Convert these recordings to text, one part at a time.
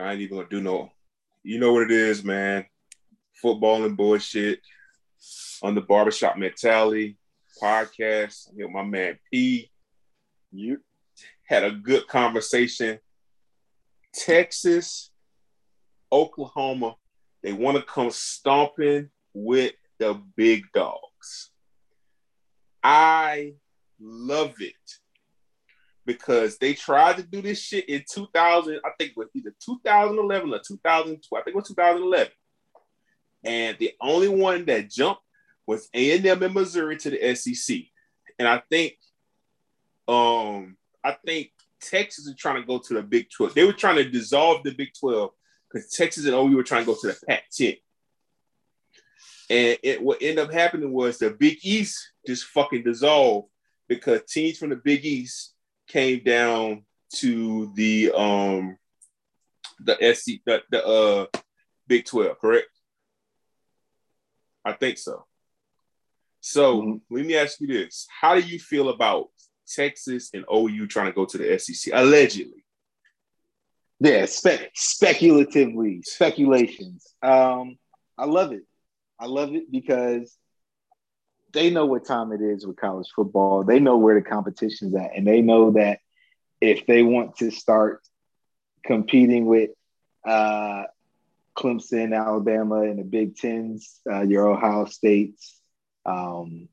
I ain't even gonna do no. You know what it is, man. Football and bullshit on the barbershop mentality podcast. I my man P. You had a good conversation. Texas, Oklahoma, they want to come stomping with the big dogs. I love it because they tried to do this shit in 2000. I think it was either 2011 or 2012. I think it was 2011. And the only one that jumped was A&M in Missouri to the SEC. And I think um I think Texas is trying to go to the Big 12. They were trying to dissolve the Big 12 because Texas and OU were trying to go to the Pac 10. And it what ended up happening was the Big East just fucking dissolved because teams from the Big East came down to the um the SC the, the uh Big 12, correct? I think so. So mm-hmm. let me ask you this: How do you feel about Texas and OU trying to go to the SEC allegedly? Yeah, spe- speculatively, speculations. Um, I love it. I love it because they know what time it is with college football. They know where the competition's at, and they know that if they want to start competing with uh, Clemson, Alabama, and the Big Tens, uh, your Ohio States, um,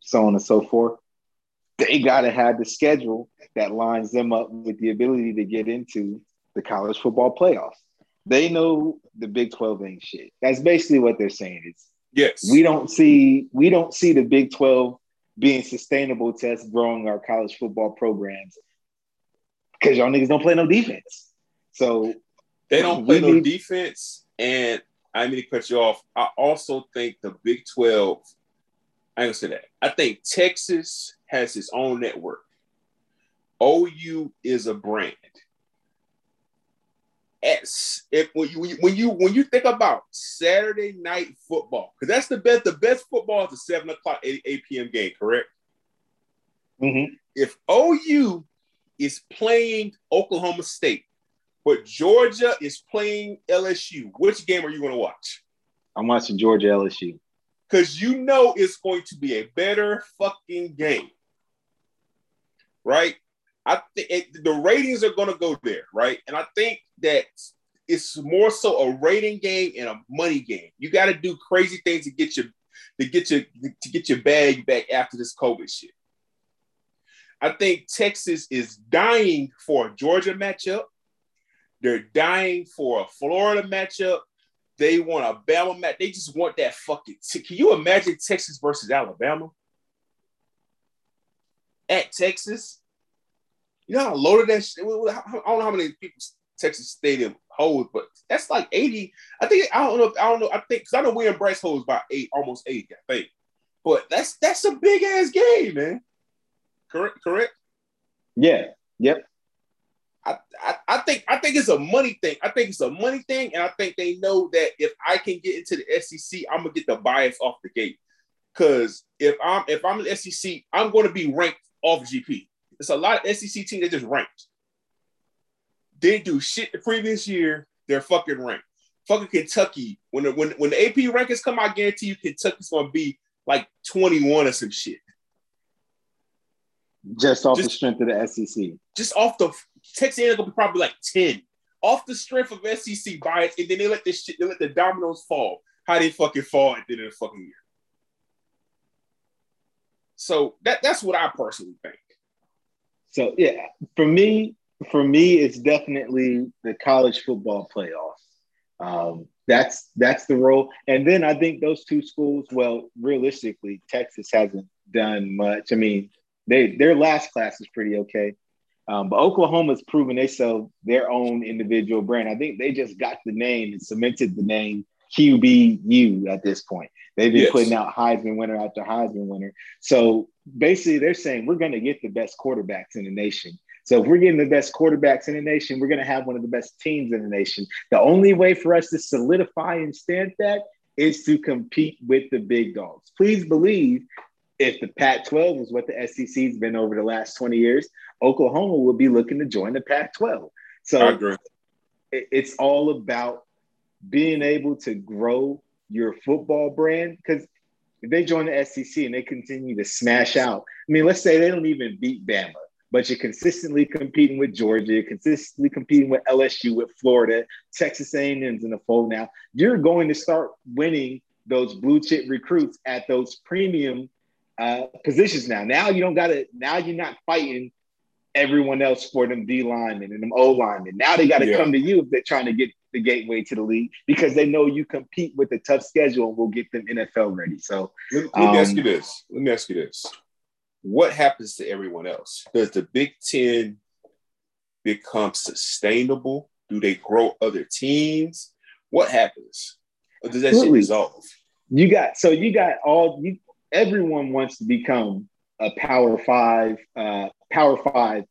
so on and so forth, they got to have the schedule that lines them up with the ability to get into the college football playoffs. They know the Big 12 ain't shit. That's basically what they're saying. Is yes, we don't see we don't see the Big 12 being sustainable to us growing our college football programs because y'all niggas don't play no defense. So they don't play no need- defense, and I mean to cut you off. I also think the Big 12, I ain't gonna say that. I think Texas has its own network. OU is a brand. As if when you when you when you think about Saturday night football, because that's the best the best football is the seven o'clock 8, 8 p.m. game, correct? Mm-hmm. If OU is playing Oklahoma State, but Georgia is playing LSU, which game are you going to watch? I'm watching Georgia LSU because you know it's going to be a better fucking game right? I think the ratings are going to go there, right? And I think that it's more so a rating game and a money game. You got to do crazy things to get your to get your to get your bag back after this COVID shit. I think Texas is dying for a Georgia matchup. They're dying for a Florida matchup. They want a Bama match. They just want that fucking. T- Can you imagine Texas versus Alabama? at Texas. You know how loaded that shit, I don't know how many people Texas Stadium holds, but that's like 80. I think I don't know. I don't know. I think because I know William Brice holds about eight, almost eight, I think. But that's that's a big ass game, man. Correct, correct. Yeah. Yep. I, I, I think I think it's a money thing. I think it's a money thing, and I think they know that if I can get into the SEC, I'm gonna get the bias off the gate. Because if I'm if I'm in the SEC, I'm going to be ranked off GP. It's a lot of SEC teams that just ranked. Didn't do shit the previous year. They're fucking ranked. Fucking Kentucky. When the, when when the AP rankings come, I guarantee you Kentucky's gonna be like 21 or some shit. Just off just, the strength of the SEC. Just off the Texas A&M gonna be probably like 10. Off the strength of SEC bias, and then they let this shit, they let the dominoes fall. How they fucking fall at the end of the fucking year. So that that's what I personally think. So yeah, for me, for me, it's definitely the college football playoffs. Um, that's that's the role. And then I think those two schools, well, realistically, Texas hasn't done much. I mean, they their last class is pretty okay. Um, but Oklahoma's proven they sell their own individual brand. I think they just got the name and cemented the name QBU at this point. They've been yes. putting out Heisman winner after Heisman winner. So basically, they're saying we're going to get the best quarterbacks in the nation. So if we're getting the best quarterbacks in the nation, we're going to have one of the best teams in the nation. The only way for us to solidify and stand that is to compete with the big dogs. Please believe if the Pac 12 is what the SEC's been over the last 20 years, Oklahoma will be looking to join the Pac 12. So it's all about being able to grow your football brand because if they join the SEC and they continue to smash out, I mean, let's say they don't even beat Bama, but you're consistently competing with Georgia, you're consistently competing with LSU, with Florida, Texas A&M's in the fold now. You're going to start winning those blue chip recruits at those premium uh, positions now. Now you don't got to. Now you're not fighting everyone else for them D linemen and them O linemen. Now they got to yeah. come to you if they're trying to get the gateway to the league because they know you compete with a tough schedule and will get them NFL ready. So let, let um, me ask you this. Let me ask you this. What happens to everyone else? Does the Big Ten become sustainable? Do they grow other teams? What happens? Or does that shit resolve? You got so you got all you everyone wants to become a power five, uh, power five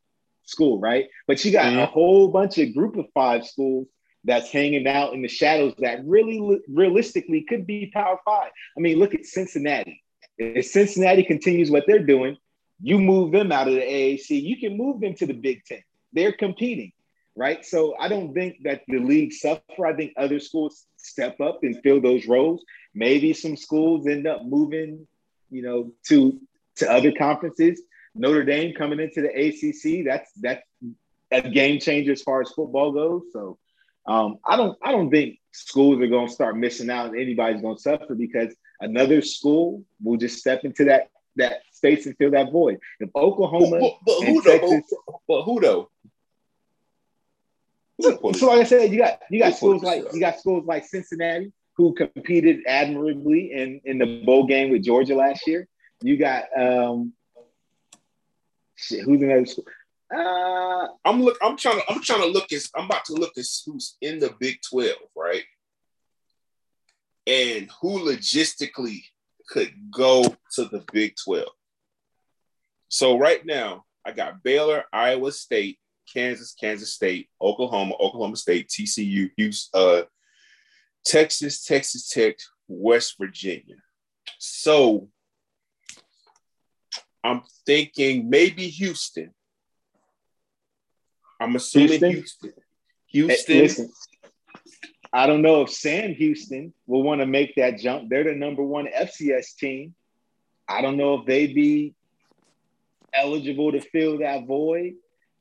school, right? But you got mm-hmm. a whole bunch of group of five schools that's hanging out in the shadows that really realistically could be Power Five. I mean, look at Cincinnati. If Cincinnati continues what they're doing, you move them out of the AAC, you can move them to the Big Ten. They're competing, right? So I don't think that the league suffer. I think other schools step up and fill those roles. Maybe some schools end up moving, you know, to to other conferences. Notre Dame coming into the ACC, that's that's a game changer as far as football goes. So um, I don't I don't think schools are going to start missing out and anybody's going to suffer because another school will just step into that that space and fill that void. If Oklahoma, but, but, but who Texas, though? But, who though? So, so, like I said, you got you got schools like you got schools like Cincinnati who competed admirably in in the bowl game with Georgia last year. You got um, shit, who's another school? Uh, I'm look. I'm trying to. I'm trying to look at. I'm about to look at who's in the Big Twelve, right? And who logistically could go to the Big Twelve. So right now, I got Baylor, Iowa State, Kansas, Kansas State, Oklahoma, Oklahoma State, TCU, Houston, uh, Texas, Texas Tech, West Virginia. So I'm thinking maybe Houston I'm assuming Houston. Houston. Houston. Hey, listen, I don't know if Sam Houston will want to make that jump. They're the number one FCS team. I don't know if they'd be eligible to fill that void.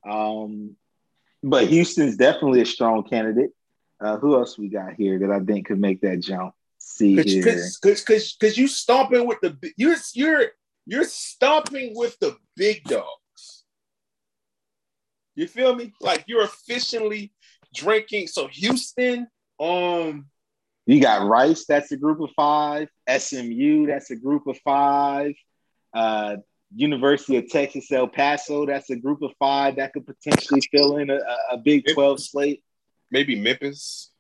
Um, but Houston's definitely a strong candidate. Uh, who else we got here that I think could make that jump? See Cause, here, because because you stomping with the you're you're you're stomping with the big dog. You feel me? Like you're efficiently drinking. So Houston, um, you got Rice, that's a group of five. SMU, that's a group of five. Uh, University of Texas El Paso, that's a group of five that could potentially fill in a, a Big 12 slate. Maybe Memphis.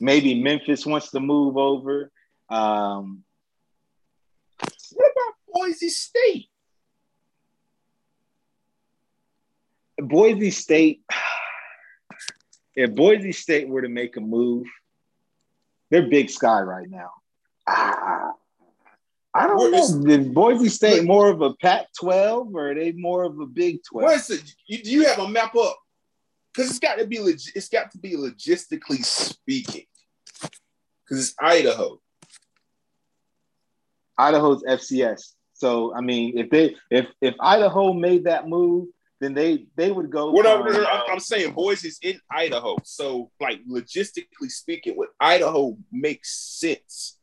Maybe Memphis wants to move over. Um, what about Boise State? Boise State, if Boise State were to make a move, they're big sky right now. Ah, I don't Where know. Is, is Boise State more of a Pac-12 or are they more of a Big 12? What's it? You, do you have a map up? Because it's got to be log- it's got to be logistically speaking. Because it's Idaho. Idaho's FCS. So I mean, if they if if Idaho made that move, then they they would go. Whatever from, I'm, I'm saying, Boise's in Idaho, so like logistically speaking, with Idaho makes sense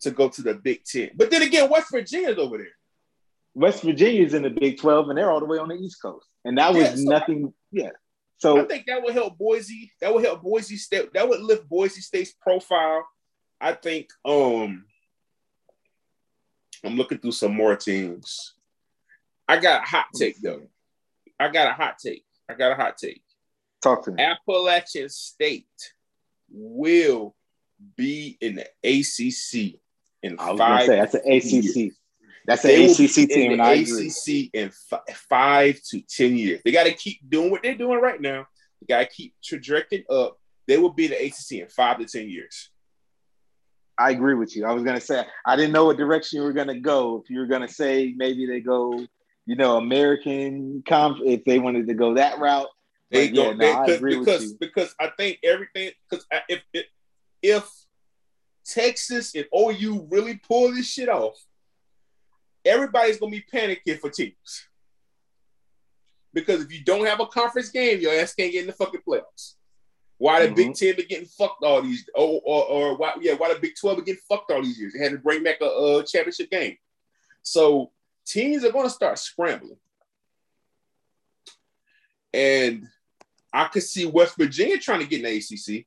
to go to the Big Ten. But then again, West Virginia's over there. West Virginia's in the Big Twelve, and they're all the way on the East Coast, and that was yeah, so nothing. Yeah, so I think that would help Boise. That would help Boise State. That would lift Boise State's profile. I think. Um, I'm looking through some more teams. I got a hot take though. I got a hot take. I got a hot take. Talk to me. Appalachian State will be in the ACC in I was five. Say, that's an ACC. Years. That's an ACC team, in the ACC in f- five to ten years. They got to keep doing what they're doing right now. They got to keep trajecting up. They will be the ACC in five to ten years. I agree with you. I was gonna say I didn't know what direction you were gonna go. If you were gonna say maybe they go you know, American comp if they wanted to go that route. They yeah, go no, they, because because I think everything because if, if if Texas and OU really pull this shit off, everybody's gonna be panicking for teams. Because if you don't have a conference game, your ass can't get in the fucking playoffs. Why the mm-hmm. Big Ten be getting fucked all these? Or, or, or why? Yeah, why the Big Twelve be getting fucked all these years? They had to bring back a, a championship game. So teams are going to start scrambling, and I could see West Virginia trying to get in the ACC.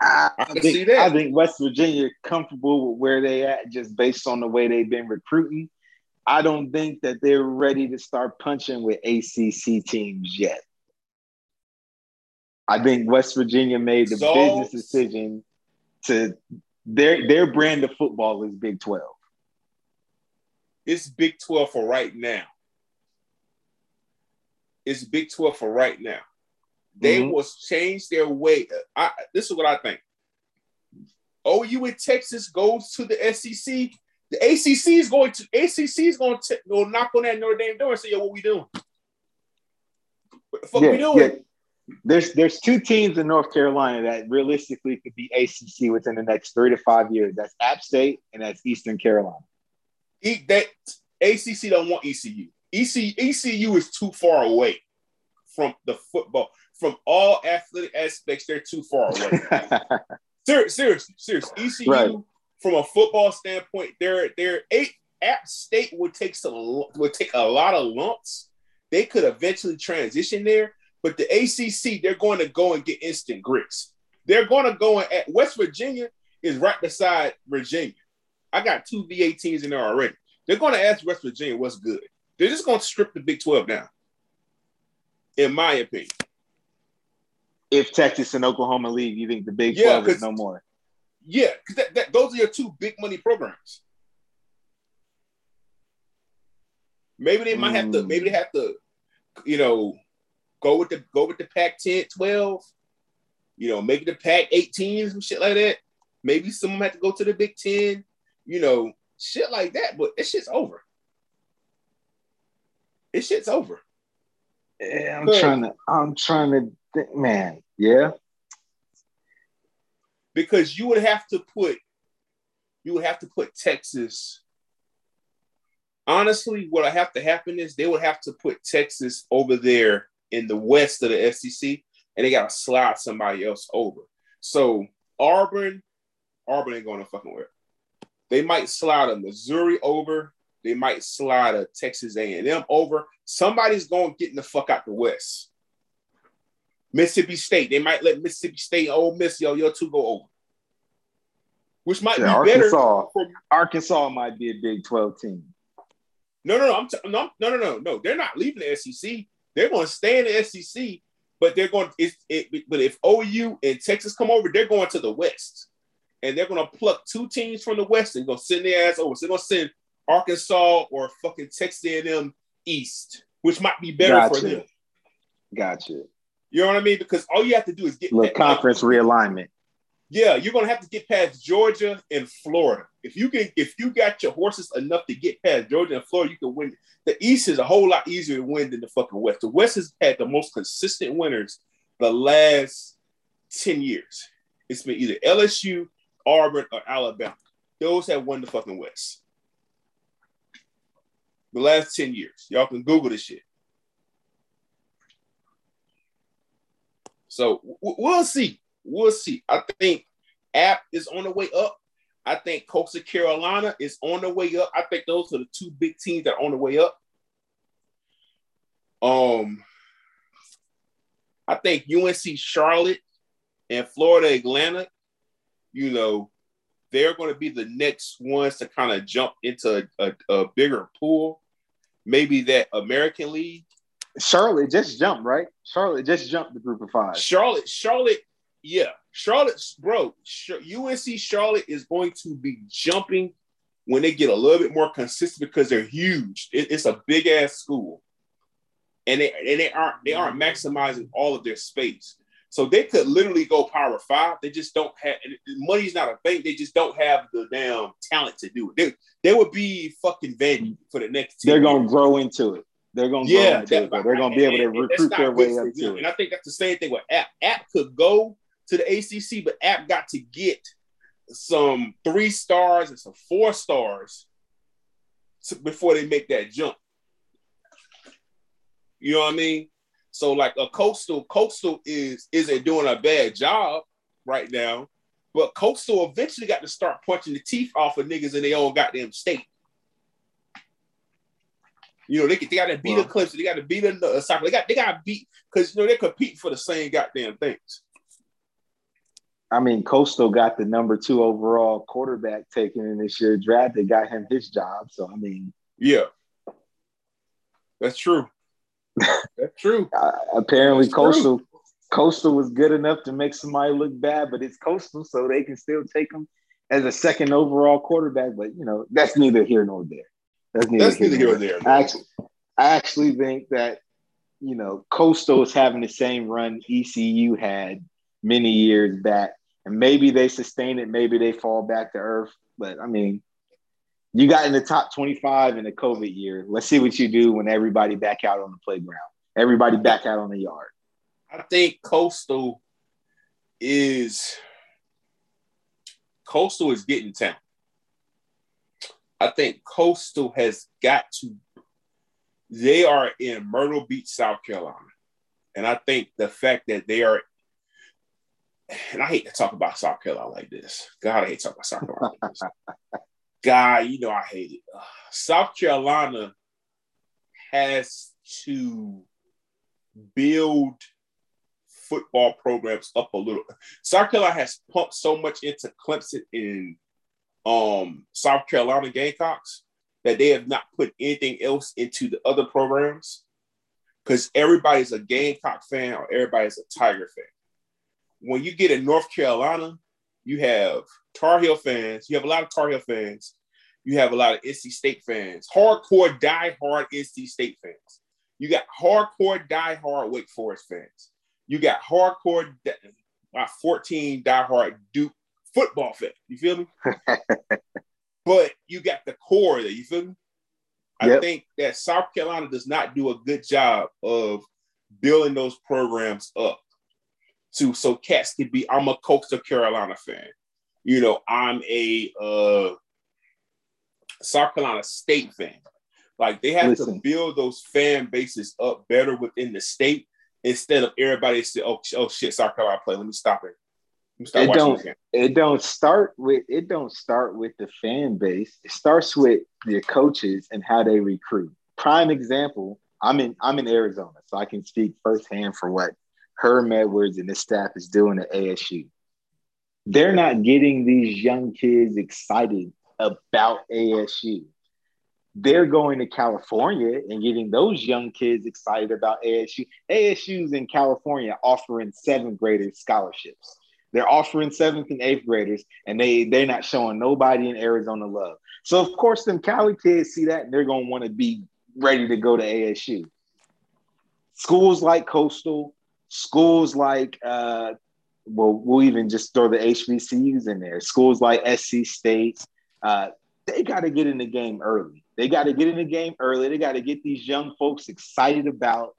I, I think, see that. I think West Virginia comfortable with where they at just based on the way they've been recruiting. I don't think that they're ready to start punching with ACC teams yet. I think West Virginia made the so, business decision to their their brand of football is Big 12. It's Big 12 for right now. It's Big 12 for right now. They mm-hmm. will change their way. I, this is what I think. OU in Texas goes to the SEC. The ACC is going to ACC is going to go knock on that Notre Dame door and say, "Yo, what we doing? What the fuck yeah, we doing?" Yeah. There's there's two teams in North Carolina that realistically could be ACC within the next three to five years. That's App State and that's Eastern Carolina. E, that ACC don't want ECU. EC, ECU is too far away from the football. From all athletic aspects, they're too far away. Ser- seriously, seriously. ECU, right. from a football standpoint, they're they're eight. App State would take some would take a lot of lumps. They could eventually transition there, but the ACC, they're going to go and get instant grits. They're going to go and at West Virginia is right beside Virginia. I got two VA teams in there already. They're going to ask West Virginia what's good. They're just going to strip the Big 12 down, in my opinion. If Texas and Oklahoma leave, you think the Big 12 yeah, is no more? Yeah, because that, that, those are your two big money programs. Maybe they might mm. have to, maybe they have to, you know, go with the go with the Pac 10, 12, you know, make the Pac 18 and shit like that. Maybe some of them have to go to the Big 10, you know, shit like that. But this shit's over. This shit's over. Yeah, I'm but, trying to, I'm trying to think, man. Yeah. Because you would have to put, you would have to put Texas. Honestly, what I have to happen is they would have to put Texas over there in the west of the SEC, and they got to slide somebody else over. So Auburn, Auburn ain't going to fucking where. They might slide a Missouri over. They might slide a Texas A&M over. Somebody's going to get in the fuck out the West. Mississippi State. They might let Mississippi State, Ole Miss, yo, yo, two go over. Which might yeah, be Arkansas, better. Arkansas might be a Big 12 team. No, no, no. I'm t- no, no, no, no, no. They're not leaving the SEC. They're going to stay in the SEC, but they're going. It's, it, but if OU and Texas come over, they're going to the West, and they're going to pluck two teams from the West and go send their ass over. So they're to send Arkansas or fucking Texas A&M East, which might be better gotcha. for them. Gotcha. You know what I mean? Because all you have to do is get the conference realignment. Yeah, you're gonna have to get past Georgia and Florida. If you can, if you got your horses enough to get past Georgia and Florida, you can win. The East is a whole lot easier to win than the fucking West. The West has had the most consistent winners the last 10 years. It's been either LSU, Auburn, or Alabama. Those have won the fucking West. The last 10 years. Y'all can Google this shit. So we'll see. We'll see. I think App is on the way up. I think Coastal Carolina is on the way up. I think those are the two big teams that are on the way up. Um, I think UNC Charlotte and Florida Atlantic, you know, they're going to be the next ones to kind of jump into a, a, a, bigger pool. Maybe that American League. Charlotte just jumped, right? Charlotte just jumped the group of five. Charlotte, Charlotte yeah, Charlotte's bro. UNC Charlotte is going to be jumping when they get a little bit more consistent because they're huge. It, it's a big ass school, and they and they aren't they aren't maximizing all of their space. So they could literally go power five. They just don't have money's not a thing. They just don't have the damn talent to do it. They, they would be fucking Vandy for the next. They're gonna years. grow into it. They're gonna yeah, that, they're gonna be able to recruit their way up to it. And I think that's the same thing with App. App could go to the ACC, but App got to get some three stars and some four stars before they make that jump. You know what I mean? So like a coastal, coastal is isn't doing a bad job right now, but coastal eventually got to start punching the teeth off of niggas in their own goddamn state. You know, they, they got to beat well, the Clips, they got to beat the uh, soccer, they got they got to beat because you know they're competing for the same goddamn things. I mean, Coastal got the number two overall quarterback taken in this year draft. They got him his job. So I mean, yeah, that's true. That's true. Uh, apparently, That's Coastal true. Coastal was good enough to make somebody look bad, but it's Coastal, so they can still take him as a second overall quarterback. But you know, that's neither here nor there. That's neither, that's here, neither nor there. I actually, I actually think that you know Coastal is having the same run ECU had many years back, and maybe they sustain it, maybe they fall back to earth. But I mean, you got in the top 25 in the COVID year. Let's see what you do when everybody back out on the playground. Everybody back out on the yard. I think Coastal is Coastal is getting talent. I think Coastal has got to. They are in Myrtle Beach, South Carolina, and I think the fact that they are. And I hate to talk about South Carolina like this. God, I hate to talk about South Carolina like guy, you know, I hate it. South Carolina has to build football programs up a little. South Carolina has pumped so much into Clemson in um, South Carolina Gamecocks that they have not put anything else into the other programs because everybody's a Gamecock fan or everybody's a Tiger fan. When you get in North Carolina, you have Tar Heel fans. You have a lot of Tar Heel fans. You have a lot of NC State fans, hardcore, die-hard NC State fans. You got hardcore, die-hard Wake Forest fans. You got hardcore, uh, 14 die-hard Duke football fans. You feel me? but you got the core there. You feel me? Yep. I think that South Carolina does not do a good job of building those programs up to so cats could be. I'm a Coastal Carolina fan you know, I'm a uh, South Carolina State fan. Like they have Listen. to build those fan bases up better within the state instead of everybody say, "Oh, oh shit, South Carolina play. Let me stop it." it don't. It don't start with. It don't start with the fan base. It starts with the coaches and how they recruit. Prime example. I'm in. I'm in Arizona, so I can speak firsthand for what Herm Edwards and his staff is doing at ASU they're not getting these young kids excited about ASU. They're going to California and getting those young kids excited about ASU. ASU's in California offering seventh graders scholarships. They're offering seventh and eighth graders, and they they're not showing nobody in Arizona love. So of course, them Cali kids see that and they're gonna want to be ready to go to ASU. Schools like Coastal, schools like uh, well, we'll even just throw the HBCUs in there. Schools like SC State, uh, they got to get in the game early. They got to get in the game early. They got to get these young folks excited about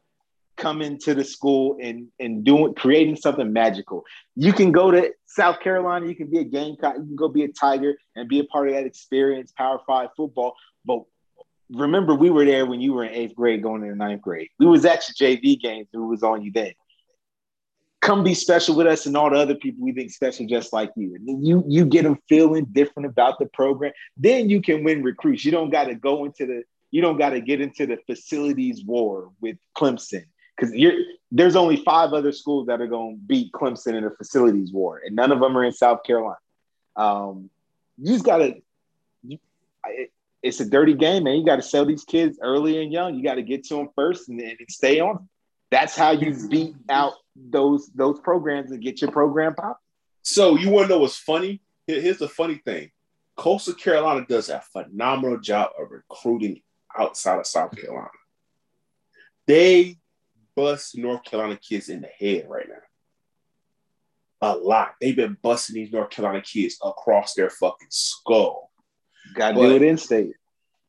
coming to the school and and doing creating something magical. You can go to South Carolina, you can be a Gamecock, you can go be a Tiger and be a part of that experience, Power Five football. But remember, we were there when you were in eighth grade, going into ninth grade. We was actually JV games, we was on you then come be special with us and all the other people we think special just like you. And you you get them feeling different about the program. Then you can win recruits. You don't got to go into the you don't got to get into the facilities war with Clemson because there's only five other schools that are going to beat Clemson in a facilities war, and none of them are in South Carolina. Um, you just got to. It's a dirty game, man. You got to sell these kids early and young. You got to get to them first and, and stay on. That's how you beat out those those programs and get your program pop. So you want to know what's funny? Here's the funny thing: Coastal Carolina does a phenomenal job of recruiting outside of South Carolina. They bust North Carolina kids in the head right now. A lot. They've been busting these North Carolina kids across their fucking skull. Got to do it in state.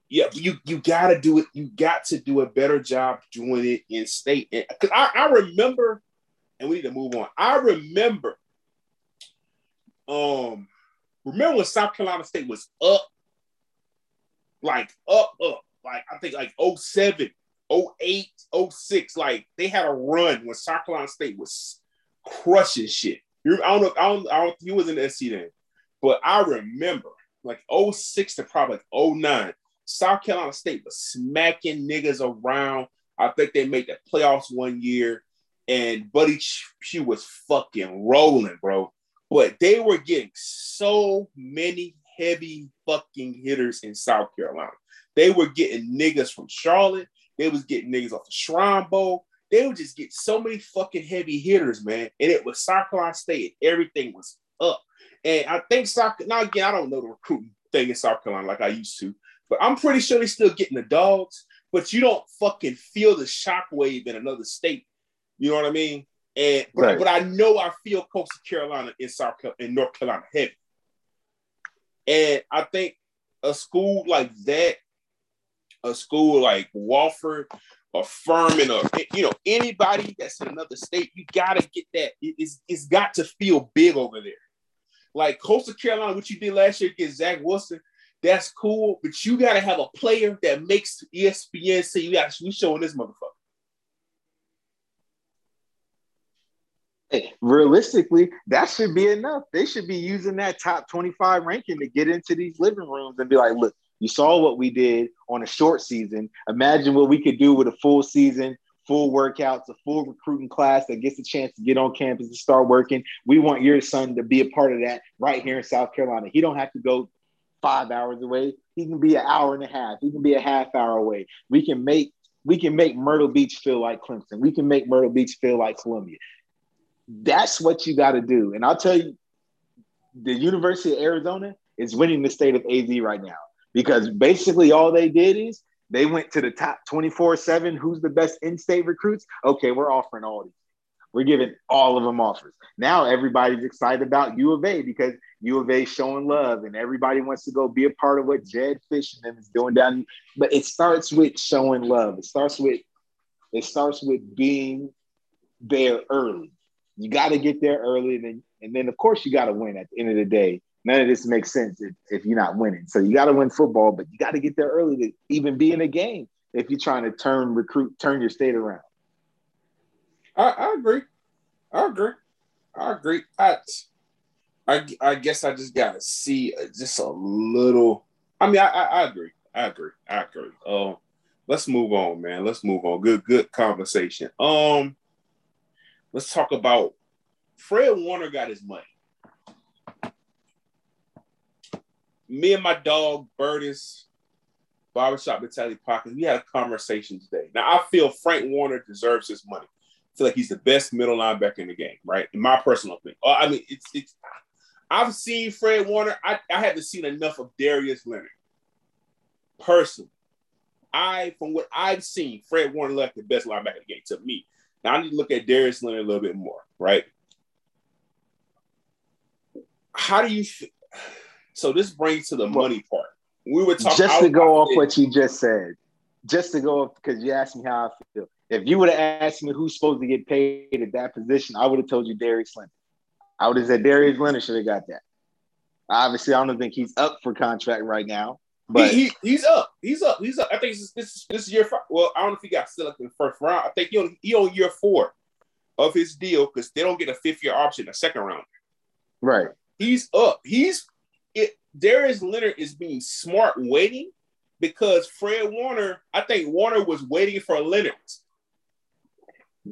Yeah, you you gotta do it. You got to do a better job doing it in state. Because I, I remember, and we need to move on. I remember, um, remember when South Carolina State was up, like up, up, like I think like 07, 08, 06. Like they had a run when South Carolina State was crushing shit. I don't know. I don't. I don't. Was in the SC then, but I remember like 06 to probably like 09. South Carolina State was smacking niggas around. I think they made the playoffs one year, and Buddy Pough was fucking rolling, bro. But they were getting so many heavy fucking hitters in South Carolina. They were getting niggas from Charlotte. They was getting niggas off the Shrine Bowl. They would just get so many fucking heavy hitters, man. And it was South Carolina State. Everything was up. And I think South now again, I don't know the recruiting thing in South Carolina like I used to, but I'm pretty sure they're still getting the dogs. But you don't fucking feel the shockwave in another state. You know what I mean? And right. but, but I know I feel Coastal Carolina in South Carolina, in North Carolina heavy. And I think a school like that a school like Wofford or Furman or you know anybody that's in another state, you gotta get that. it's it's got to feel big over there. Like Coastal Carolina, what you did last year against Zach Wilson, that's cool, but you gotta have a player that makes ESPN say you got we showing this motherfucker. Hey, realistically, that should be enough. They should be using that top 25 ranking to get into these living rooms and be like, look, you saw what we did on a short season. Imagine what we could do with a full season, full workouts, a full recruiting class that gets a chance to get on campus and start working. We want your son to be a part of that right here in South Carolina. He don't have to go five hours away. He can be an hour and a half. He can be a half hour away. We can make we can make Myrtle Beach feel like Clemson. We can make Myrtle Beach feel like Columbia. That's what you got to do. And I'll tell you, the University of Arizona is winning the state of AZ right now. Because basically all they did is they went to the top 24 7 who's the best in-state recruits? Okay we're offering all these. We're giving all of them offers. Now everybody's excited about u of a because u of a showing love and everybody wants to go be a part of what Jedd Fisch and them is doing down but it starts with showing love. It starts with it starts with being there early you got to get there early and then and then of course you got to win at the end of the day none of this makes sense if, if you're not winning. So you got to win football, but you got to get there early to even be in a game if you're trying to turn recruit turn your state around. I, I agree. I agree. I agree. I, I, I guess I just gotta see just a little. I mean, I, I, I agree. I agree. I agree. Um, let's move on, man. Let's move on. Good, good conversation. Um, let's talk about Fred Warner got his money. me and my dog Burtis, barbershop mentality pocket, we had a conversation today. Now I feel Frank Warner deserves his money. I feel like he's the best middle linebacker in the game, right? In my personal opinion. Uh, I mean, it's it's. I've seen Fred Warner. I, I haven't seen enough of Darius Leonard. Personally, I from what I've seen, Fred Warner left the best linebacker in the game to me. Now I need to look at Darius Leonard a little bit more, right? How do you? So this brings to the money part. We were talking just to go off it. what you just said. Just to go off because you asked me how I feel. If you would have asked me who's supposed to get paid at that position, I would have told you Darius Leonard. I would have said Darius Leonard should have got that. Obviously, I don't think he's up for contract right now. But he, he, he's up. He's up. He's up. I think this this this year. Five. Well, I don't know if he got selected in the first round. I think he on he on year four of his deal because they don't get a fifth year option, a second round. Right. He's up. He's it Darius Leonard is being smart waiting because Fred Warner, I think Warner was waiting for Leonard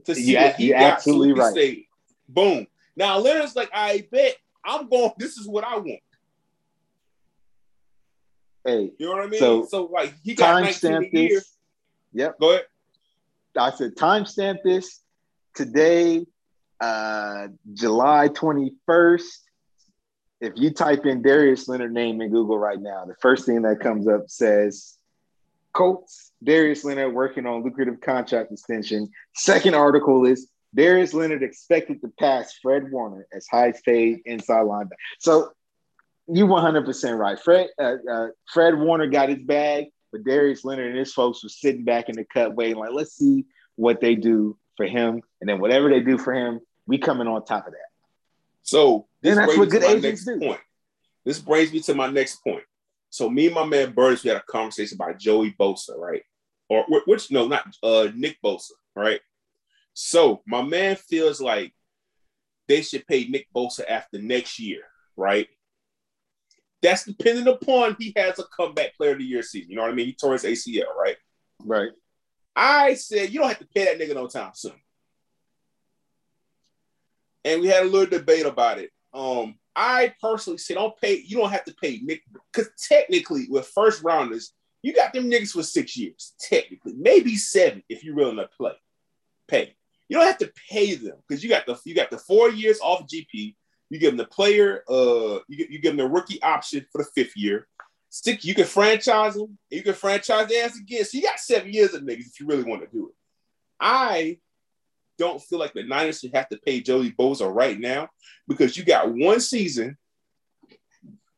to see yeah, what he got. Absolutely so right. Say, Boom. Now Leonard's like, I bet I'm going. This is what I want. Hey, you know what I mean? So, so like he got 19 a year. Yep. Go ahead. I said timestamp this today, uh, July 21st if you type in Darius Leonard name in Google right now, the first thing that comes up says Colts, Darius Leonard working on lucrative contract extension. Second article is Darius Leonard expected to pass Fred Warner as highest paid inside linebacker. So you 100% right. Fred uh, uh, Fred Warner got his bag, but Darius Leonard and his folks were sitting back in the cut waiting, like, let's see what they do for him. And then whatever they do for him, we coming on top of that. So this that's what good agents do. Point. This brings me to my next point. So me and my man Burtis, we had a conversation about Joey Bosa, right? Or which no, not uh Nick Bosa, right? So my man feels like they should pay Nick Bosa after next year, right? That's depending upon he has a comeback player of the year season. You know what I mean? He tore his ACL, right? Right. I said you don't have to pay that nigga no time soon. And we had a little debate about it. Um, I personally say don't pay. You don't have to pay Nick because technically, with first rounders, you got them niggas for six years. Technically, maybe seven if you're willing to play. Pay. You don't have to pay them because you got the you got the four years off GP. You give them the player. Uh, you, you give them the rookie option for the fifth year. Stick. You can franchise them. You can franchise their ass again. So you got seven years of niggas if you really want to do it. I don't feel like the Niners should have to pay Joey Bosa right now because you got one season.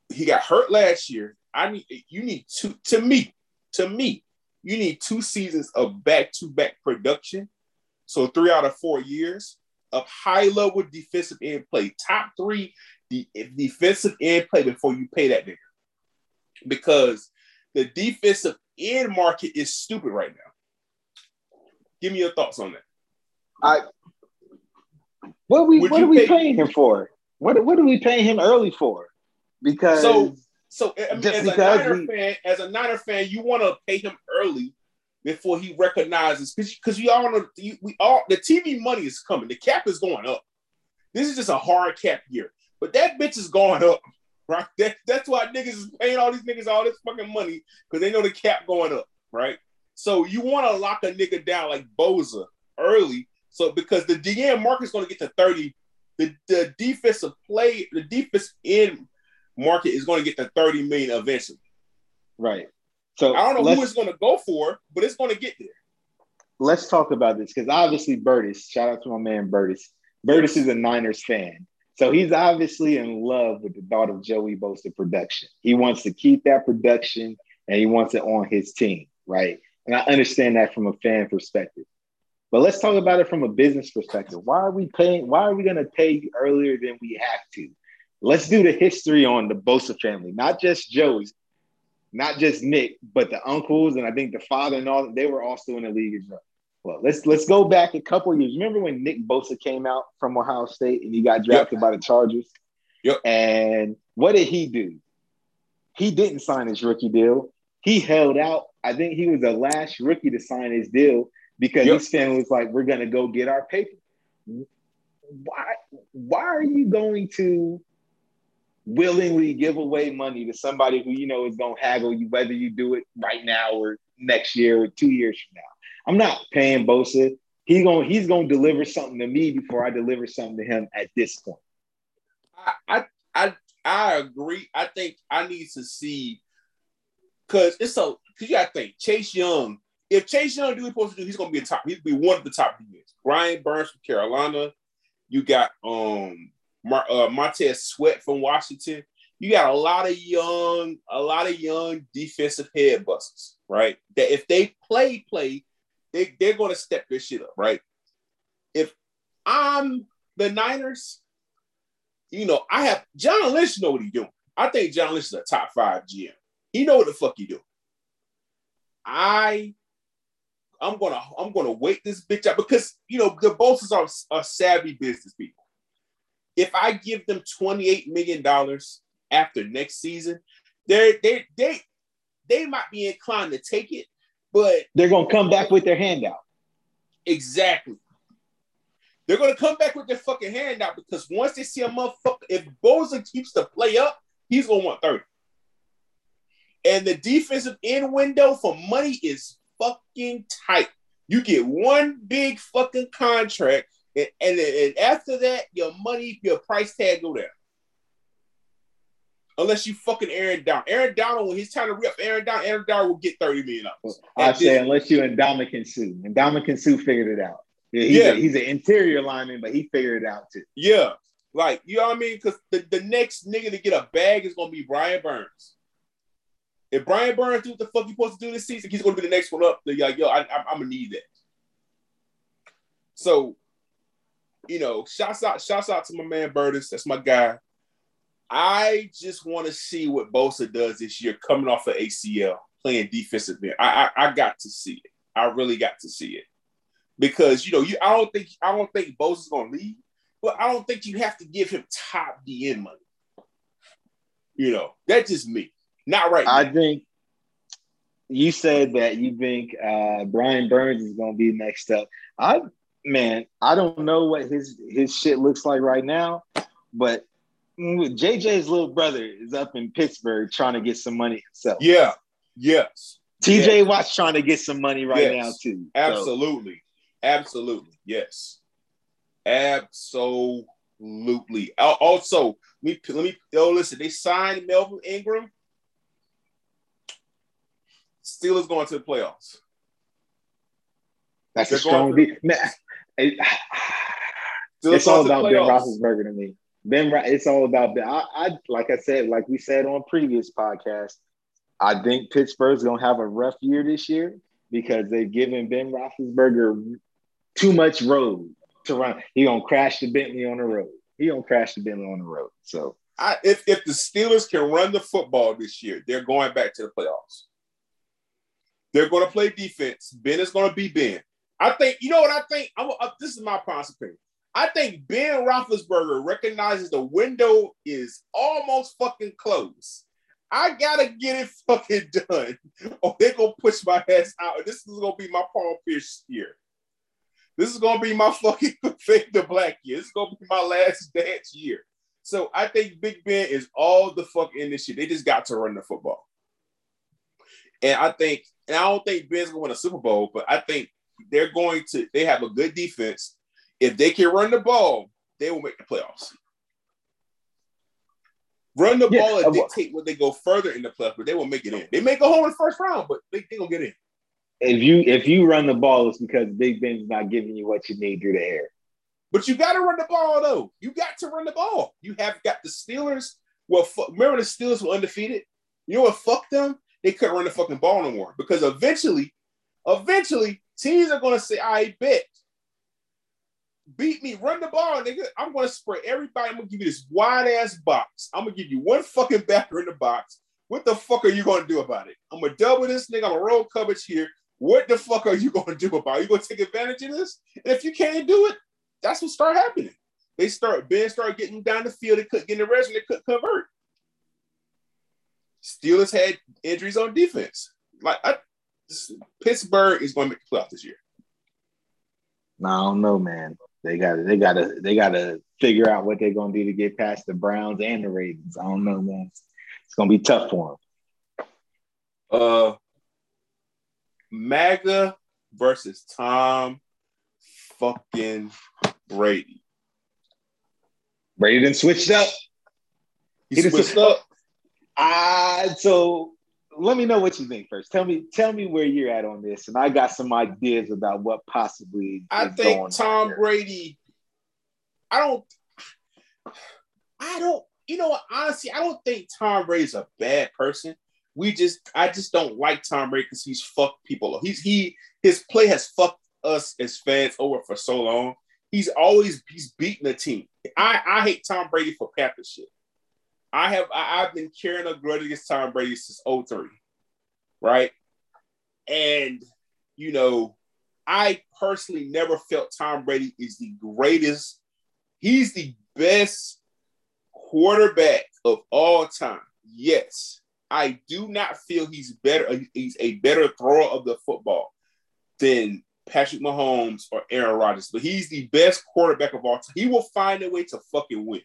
He got hurt last year. I need you need two to me, to me, you need two seasons of back-to-back production. So three out of four years of high level defensive end play, top three the defensive end play before you pay that nigga. Because the defensive end market is stupid right now. Give me your thoughts on that. I what are we Would what are we pay, paying him for? What what are we paying him early for? Because so so I mean, as a Niner we, fan, as a Niner fan, you want to pay him early before he recognizes because you all know we all the TV money is coming. The cap is going up. This is just a hard cap year, but that bitch is going up. Right, that, that's why niggas is paying all these niggas all this fucking money because they know the cap going up, right? So you want to lock a nigga down like Bosa early so because the DM market is going to get to 30, the, the defensive play, the defense in market is going to get to 30 million eventually. Right. So I don't know who it's going to go for, but it's going to get there. Let's talk about this because obviously Burtis, shout out to my man Burtis. Burtis is a Niners fan. So he's obviously in love with the thought of Joey Bosa production. He wants to keep that production and he wants it on his team, right? And I understand that from a fan perspective. But let's talk about it from a business perspective. Why are we paying? Why are we going to pay earlier than we have to? Let's do the history on the Bosa family, not just Joey, not just Nick, but the uncles and I think the father and all. They were also in the league as well. Well, let's let's go back a couple years. Remember when Nick Bosa came out from Ohio State and he got drafted yep. by the Chargers? Yep. And what did he do? He didn't sign his rookie deal. He held out. I think he was the last rookie to sign his deal because yep. his family was like, we're gonna go get our paper. Why why are you going to willingly give away money to somebody who you know is gonna haggle you, whether you do it right now or next year or two years from now? I'm not paying Bosa. He's gonna he's gonna deliver something to me before I deliver something to him at this point. I I I agree. I think I need to see because it's so because you gotta think Chase Young if Chase Young do what he's supposed to do, he's gonna be a top. Gonna be one of the top DBs. Brian Burns from Carolina. You got um Mar- uh, Montez Sweat from Washington. You got a lot of young, a lot of young defensive head busters, right? That if they play, play, they, they're gonna step their shit up, right? If I'm the Niners, you know, I have John Lynch know what he's doing. I think John Lynch is a top five GM. He know what the fuck he doing. I I'm gonna I'm gonna wait this bitch out because you know the Bosas are, are savvy business people. If I give them 28 million dollars after next season, they they they they might be inclined to take it, but they're gonna come back with their handout. Exactly. They're gonna come back with their fucking hand out because once they see a motherfucker, if Bosa keeps the play up, he's gonna want 30. And the defensive end window for money is fucking tight. You get one big fucking contract, and, and, and after that, your money, your price tag go down. Unless you fucking Aaron Down. Aaron Donald, when he's trying to rip Aaron Down, Aaron Down will get $30 million. I say, unless you and Ndamukong Suh. And Ndamukong Suh figured it out. He's yeah. A, he's an interior lineman, but he figured it out too. Yeah. Like, you know what I mean? Because the, the next nigga to get a bag is going to be Brian Burns. If Brian Burns do what the fuck you supposed to do this season, he's going to be the next one up. They're like, yo, I, I, I'm gonna need that. So, you know, shouts out, shouts out to my man Burtis. That's my guy. I just want to see what Bosa does this year, coming off of ACL, playing defensive end. I, I, I got to see it. I really got to see it because you know you. I don't think I don't think Bosa's going to leave, but I don't think you have to give him top DN money. You know, that's just me. Not right. I now. think you said that you think uh, Brian Burns is going to be next up. I man, I don't know what his his shit looks like right now, but JJ's little brother is up in Pittsburgh trying to get some money himself. Yeah. Yes. TJ yes. Watt's trying to get some money right yes. now too. Absolutely. So. Absolutely. Yes. Absolutely. Also, let me let me oh listen, they signed Melvin Ingram. Steelers going to the playoffs. That's They're a strong beat. It, it's all about Ben Roethlisberger to me. Ben, it's all about Ben. I, I, like I said, like we said on previous podcast, I think Pittsburgh's gonna have a rough year this year because they've given Ben Roethlisberger too much road to run. He gonna crash the Bentley on the road. He gonna crash the Bentley on the road. So, I, if if the Steelers can run the football this year, they're going back to the playoffs. They're going to play defense. Ben is going to be Ben. I think you know what I think. I'm, uh, this is my personal opinion. I think Ben Roethlisberger recognizes the window is almost fucking closed. I gotta get it fucking done, or they're gonna push my ass out. This is gonna be my Paul Pierce year. This is gonna be my fucking fake the black year. This is gonna be my last dance year. So I think Big Ben is all the fuck in this shit. They just got to run the football. And I think, and I don't think Ben's gonna win a Super Bowl, but I think they're going to, they have a good defense. If they can run the ball, they will make the playoffs. Run the yeah, ball and dictate what they go further in the playoffs, but they will make it in. They make a hole in the first round, but they, they gonna get in. If you if you run the ball, it's because Big Ben's not giving you what you need through the air. But you got to run the ball though. You got to run the ball. You have got the Steelers. Well, fu- remember the Steelers were undefeated. You know what? Fuck them. They couldn't run the fucking ball no more because eventually, eventually, teams are gonna say, "I bet." Beat me, run the ball, nigga. I'm gonna spray everybody. I'm gonna give you this wide ass box. I'm gonna give you one fucking backer in the box. What the fuck are you gonna do about it? I'm gonna double this nigga. I'm gonna roll coverage here. What the fuck are you gonna do about it? You gonna take advantage of this? And if you can't do it, that's what start happening. They start Ben started getting down the field. They couldn't get in the rest, and they couldn't convert. Steelers had injuries on defense. Like I, Pittsburgh is going to make the playoff this year. I don't know, man. They got to, they got to, they got to figure out what they're going to do to get past the Browns and the Ravens. I don't know, man. It's going to be tough for them. Uh, MAGA versus Tom fucking Brady. Brady didn't switched up. He, he switched up. Ah, so let me know what you think first. Tell me, tell me where you're at on this, and I got some ideas about what possibly. I think Tom Brady. I don't. I don't. You know what? Honestly, I don't think Tom Brady's a bad person. We just, I just don't like Tom Brady because he's fucked people. He's he his play has fucked us as fans over for so long. He's always he's beating the team. I I hate Tom Brady for Panther shit. I have I, have been carrying a grudge against Tom Brady since 03, right? And you know, I personally never felt Tom Brady is the greatest. He's the best quarterback of all time. Yes, I do not feel he's better. He's a better thrower of the football than Patrick Mahomes or Aaron Rodgers, but he's the best quarterback of all time. He will find a way to fucking win.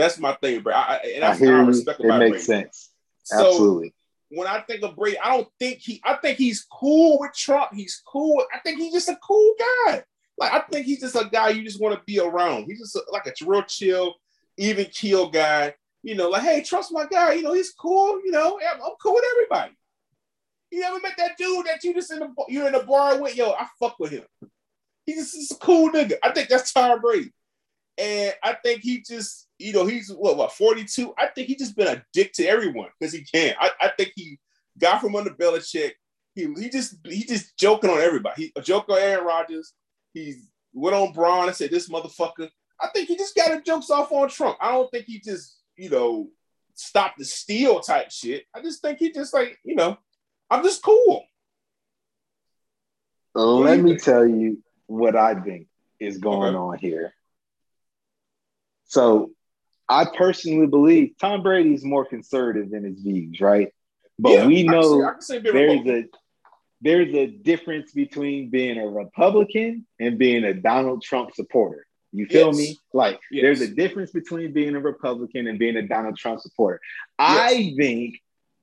That's my thing, bro. I, and that's I hear I respect it makes Brady. sense. Absolutely. So when I think of Brady, I don't think he. I think he's cool with Trump. He's cool. I think he's just a cool guy. Like I think he's just a guy you just want to be around. He's just a, like a real chill, even keel guy. You know, like hey, trust my guy. You know, he's cool. You know, I'm, I'm cool with everybody. You ever met that dude that you just in the you're in the bar with? Yo, I fuck with him. He's just, he's a cool nigga. I think that's Tom Brady, and I think he just you know, he's what, what 42. I think he just been a dick to everyone because he can. I, I think he got from under Belichick. He he just he just joking on everybody. He a joke on Aaron Rodgers. He went on Braun and said this motherfucker. I think he just got his jokes off on Trump. I don't think he just you know stop the steal type shit. I just think he just like you know I'm just cool. Let me think? tell you what I think is going okay. on here. So I personally believe Tom Brady's more conservative than his views, right? But yeah, we know I can say, I can there's a there's a difference between being a Republican and being a Donald Trump supporter. You feel yes. me? Like yes. there's a difference between being a Republican and being a Donald Trump supporter. Yes. I think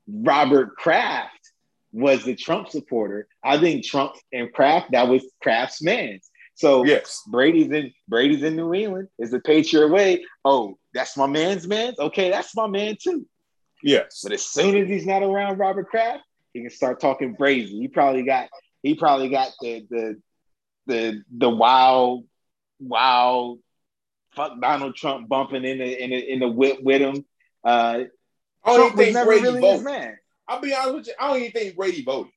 Robert Kraft was the Trump supporter. I think Trump and Kraft, that was Kraft's man. So yes, Brady's in Brady's in New England. Is the Patriot way? Oh, that's my man's man. Okay, that's my man too. Yes. But as soon as he's not around Robert Kraft, he can start talking crazy. He probably got he probably got the the the the wild wild fuck Donald Trump bumping in the in the in the whip with him. Uh, I don't Trump even think Brady really voted. Man. I'll be honest with you. I don't even think Brady voted.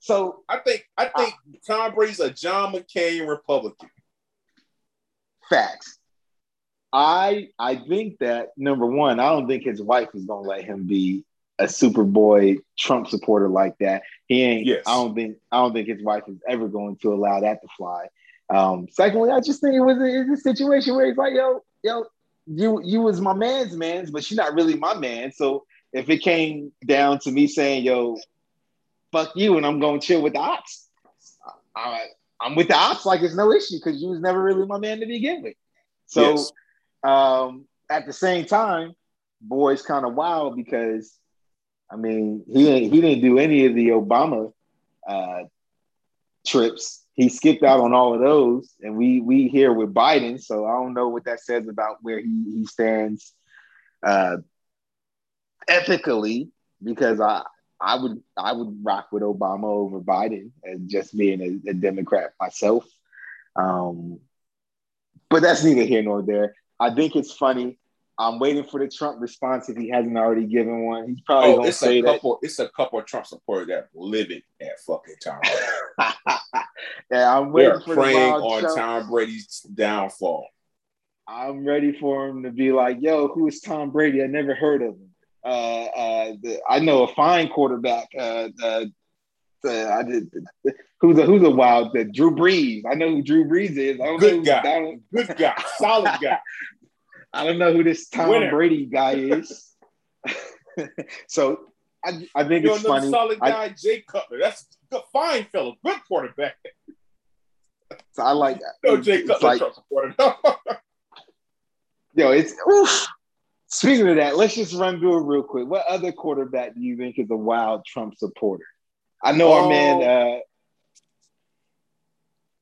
So I think I think uh, Tom Brady's a John McCain Republican. Facts. I I think that number one, I don't think his wife is gonna let him be a Superboy Trump supporter like that. He ain't. Yes. I don't think I don't think his wife is ever going to allow that to fly. Um, secondly, I just think it was a, a situation where he's like, yo, yo, you you was my man's man's, but she's not really my man. So if it came down to me saying, yo, fuck you, and I'm going to chill with the ops. I, I'm with the ops like it's no issue because you was never really my man to begin with. So yes. Um, at the same time, boy's kind of wild because I mean he ain't, he didn't do any of the Obama uh, trips. He skipped out on all of those, and we we here with Biden. So I don't know what that says about where he he stands uh, ethically because I I would I would rock with Obama over Biden and just being a, a Democrat myself. Um, but that's neither here nor there. I think it's funny. I'm waiting for the Trump response if he hasn't already given one. He's probably oh, gonna it's say a couple, that. It's a couple of Trump supporters that living at fucking Tom Brady. yeah, I'm waiting They're for praying on Trump. Tom Brady's downfall. I'm ready for him to be like, "Yo, who is Tom Brady? I never heard of him." Uh, uh, the, I know a fine quarterback. Uh, uh, I did. Who's a who's a wild? The Drew Brees. I know who Drew Brees is. I don't Good know guy. Good guy. Solid guy. I don't know who this Tom Winner. Brady guy is. so I, I think you it's funny. Solid guy, I, Jay Cutler. That's a fine fellow. Good quarterback. So I like that. No, Jay Cutler. Like, yo, it's oof. Speaking of that, let's just run through it real quick. What other quarterback do you think is a wild Trump supporter? I know oh, our man. Uh,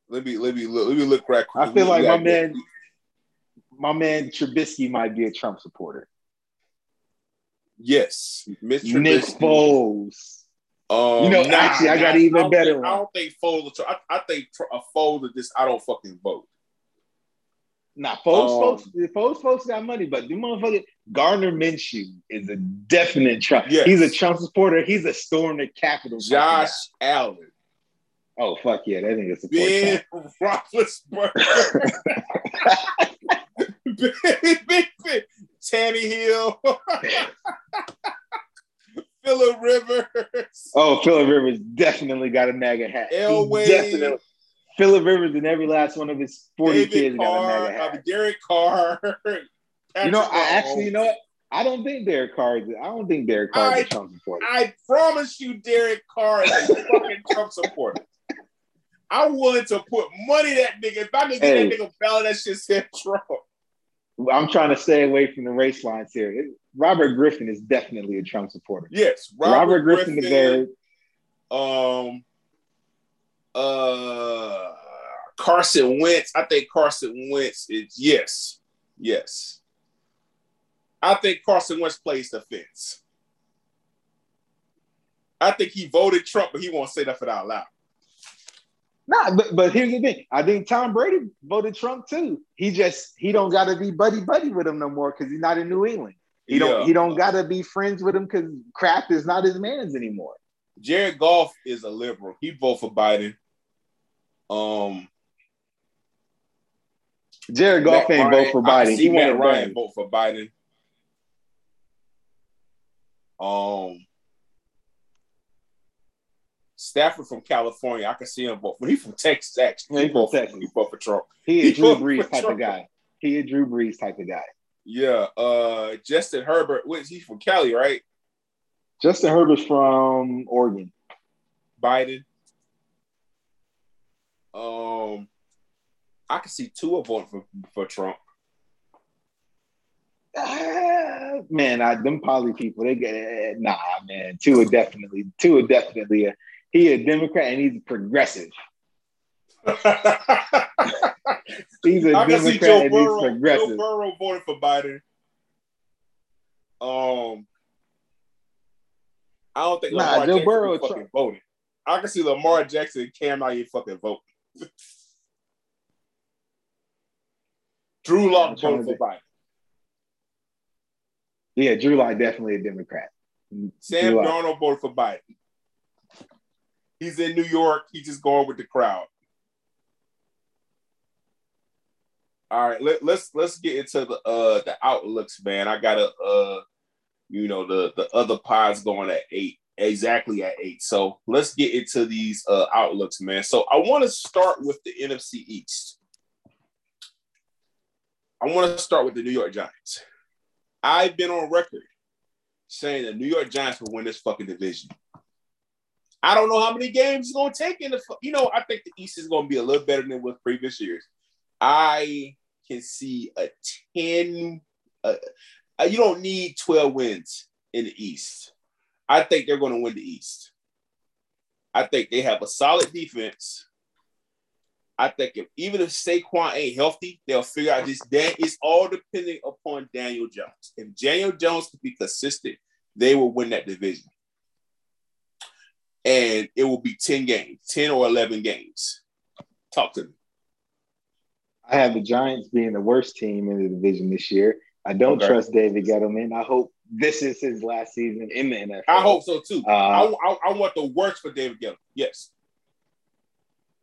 let me let me look. Let me look right quick. I feel like my man, my man Trubisky might be a Trump supporter. Yes, Mr. Nick Foles. Um, you know, nah, actually, I got even I better. Think, I don't think Foles. I, I think a Foles is just. I don't fucking vote. Nah, folks, um, folks, folks, folks got money, but the motherfucker Gardner Minshew is a definite Trump. Yes. He's a Trump supporter. He's a storm the Capitol. Josh Allen. Oh fuck yeah, that nigga support Ben Roethlisberger. Tannehill. Philip Rivers. Oh, Philip Rivers definitely got a MAGA hat. Elway. Definitely. Philip Rivers and every last one of his 40 David kids Carr, got a MAGA hat. Uh, Derek Carr. you know, I actually, you know what? I don't think Derek Carr is. I don't think Derek Carr is a Trump supporter. I promise you, Derek Carr is a fucking Trump supporter. I'm willing to put money that nigga. If I can get hey, that nigga ballot, that shit said Trump. I'm trying to stay away from the race lines here. Robert Griffin is definitely a Trump supporter. Yes, Robert, Robert Griffin, Griffin the Um, uh, Carson Wentz. I think Carson Wentz is yes, yes. I think Carson Wentz plays the fence. I think he voted Trump, but he won't say that for out loud. Nah, but, but here's the thing. I think Tom Brady voted Trump too. He just he don't gotta be buddy buddy with him no more because he's not in New England. He don't he don't gotta be friends with him because Kraft is not his man's anymore. Jared Goff is a liberal. He vote for Biden. Um, Jared Goff ain't vote for Biden. He Matt Ryan vote for Biden. Um, Stafford from California, I can see him vote. But he's from Texas, actually. He he's from vote for, Texas. he vote for Trump. He He a Drew Brees type Trump. of guy. He a Drew Brees type of guy. Yeah. Uh, Justin Herbert. What is he from Cali, right? Justin Herbert's from Oregon. Biden. Um, I can see Tua voting for for Trump. Ah, man, I, them poly people, they get nah, man. Two are definitely, two are definitely. A, he a Democrat and he's progressive. He's a I can see Democrat Joe and he's Burrow. Joe progressive. Burrow voted for Biden. Um, I don't think Nah, Joe Burrow fucking voting. I can see Lamar Jackson and Cam not even fucking voting. Drew Lock voted for Biden. Yeah, Drew Lock definitely a Democrat. Sam Darnold voted for Biden. He's in New York. He's just going with the crowd. All right, let, let's let's get into the uh the outlooks, man. I gotta uh you know the the other pods going at eight exactly at eight. So let's get into these uh outlooks, man. So I want to start with the NFC East. I want to start with the New York Giants. I've been on record saying the New York Giants will win this fucking division. I don't know how many games it's gonna take in the. You know, I think the East is gonna be a little better than with previous years. I can see a ten. Uh, uh, you don't need twelve wins in the East. I think they're going to win the East. I think they have a solid defense. I think if even if Saquon ain't healthy, they'll figure out this. Dan, it's all depending upon Daniel Jones. If Daniel Jones can be consistent, they will win that division. And it will be 10 games, 10 or 11 games. Talk to me. I have the Giants being the worst team in the division this year. I don't Okay. trust David Gettleman. I hope this is his last season in the NFL. I hope so too. Uh, I, I, I want the worst for David Gettleman. Yes.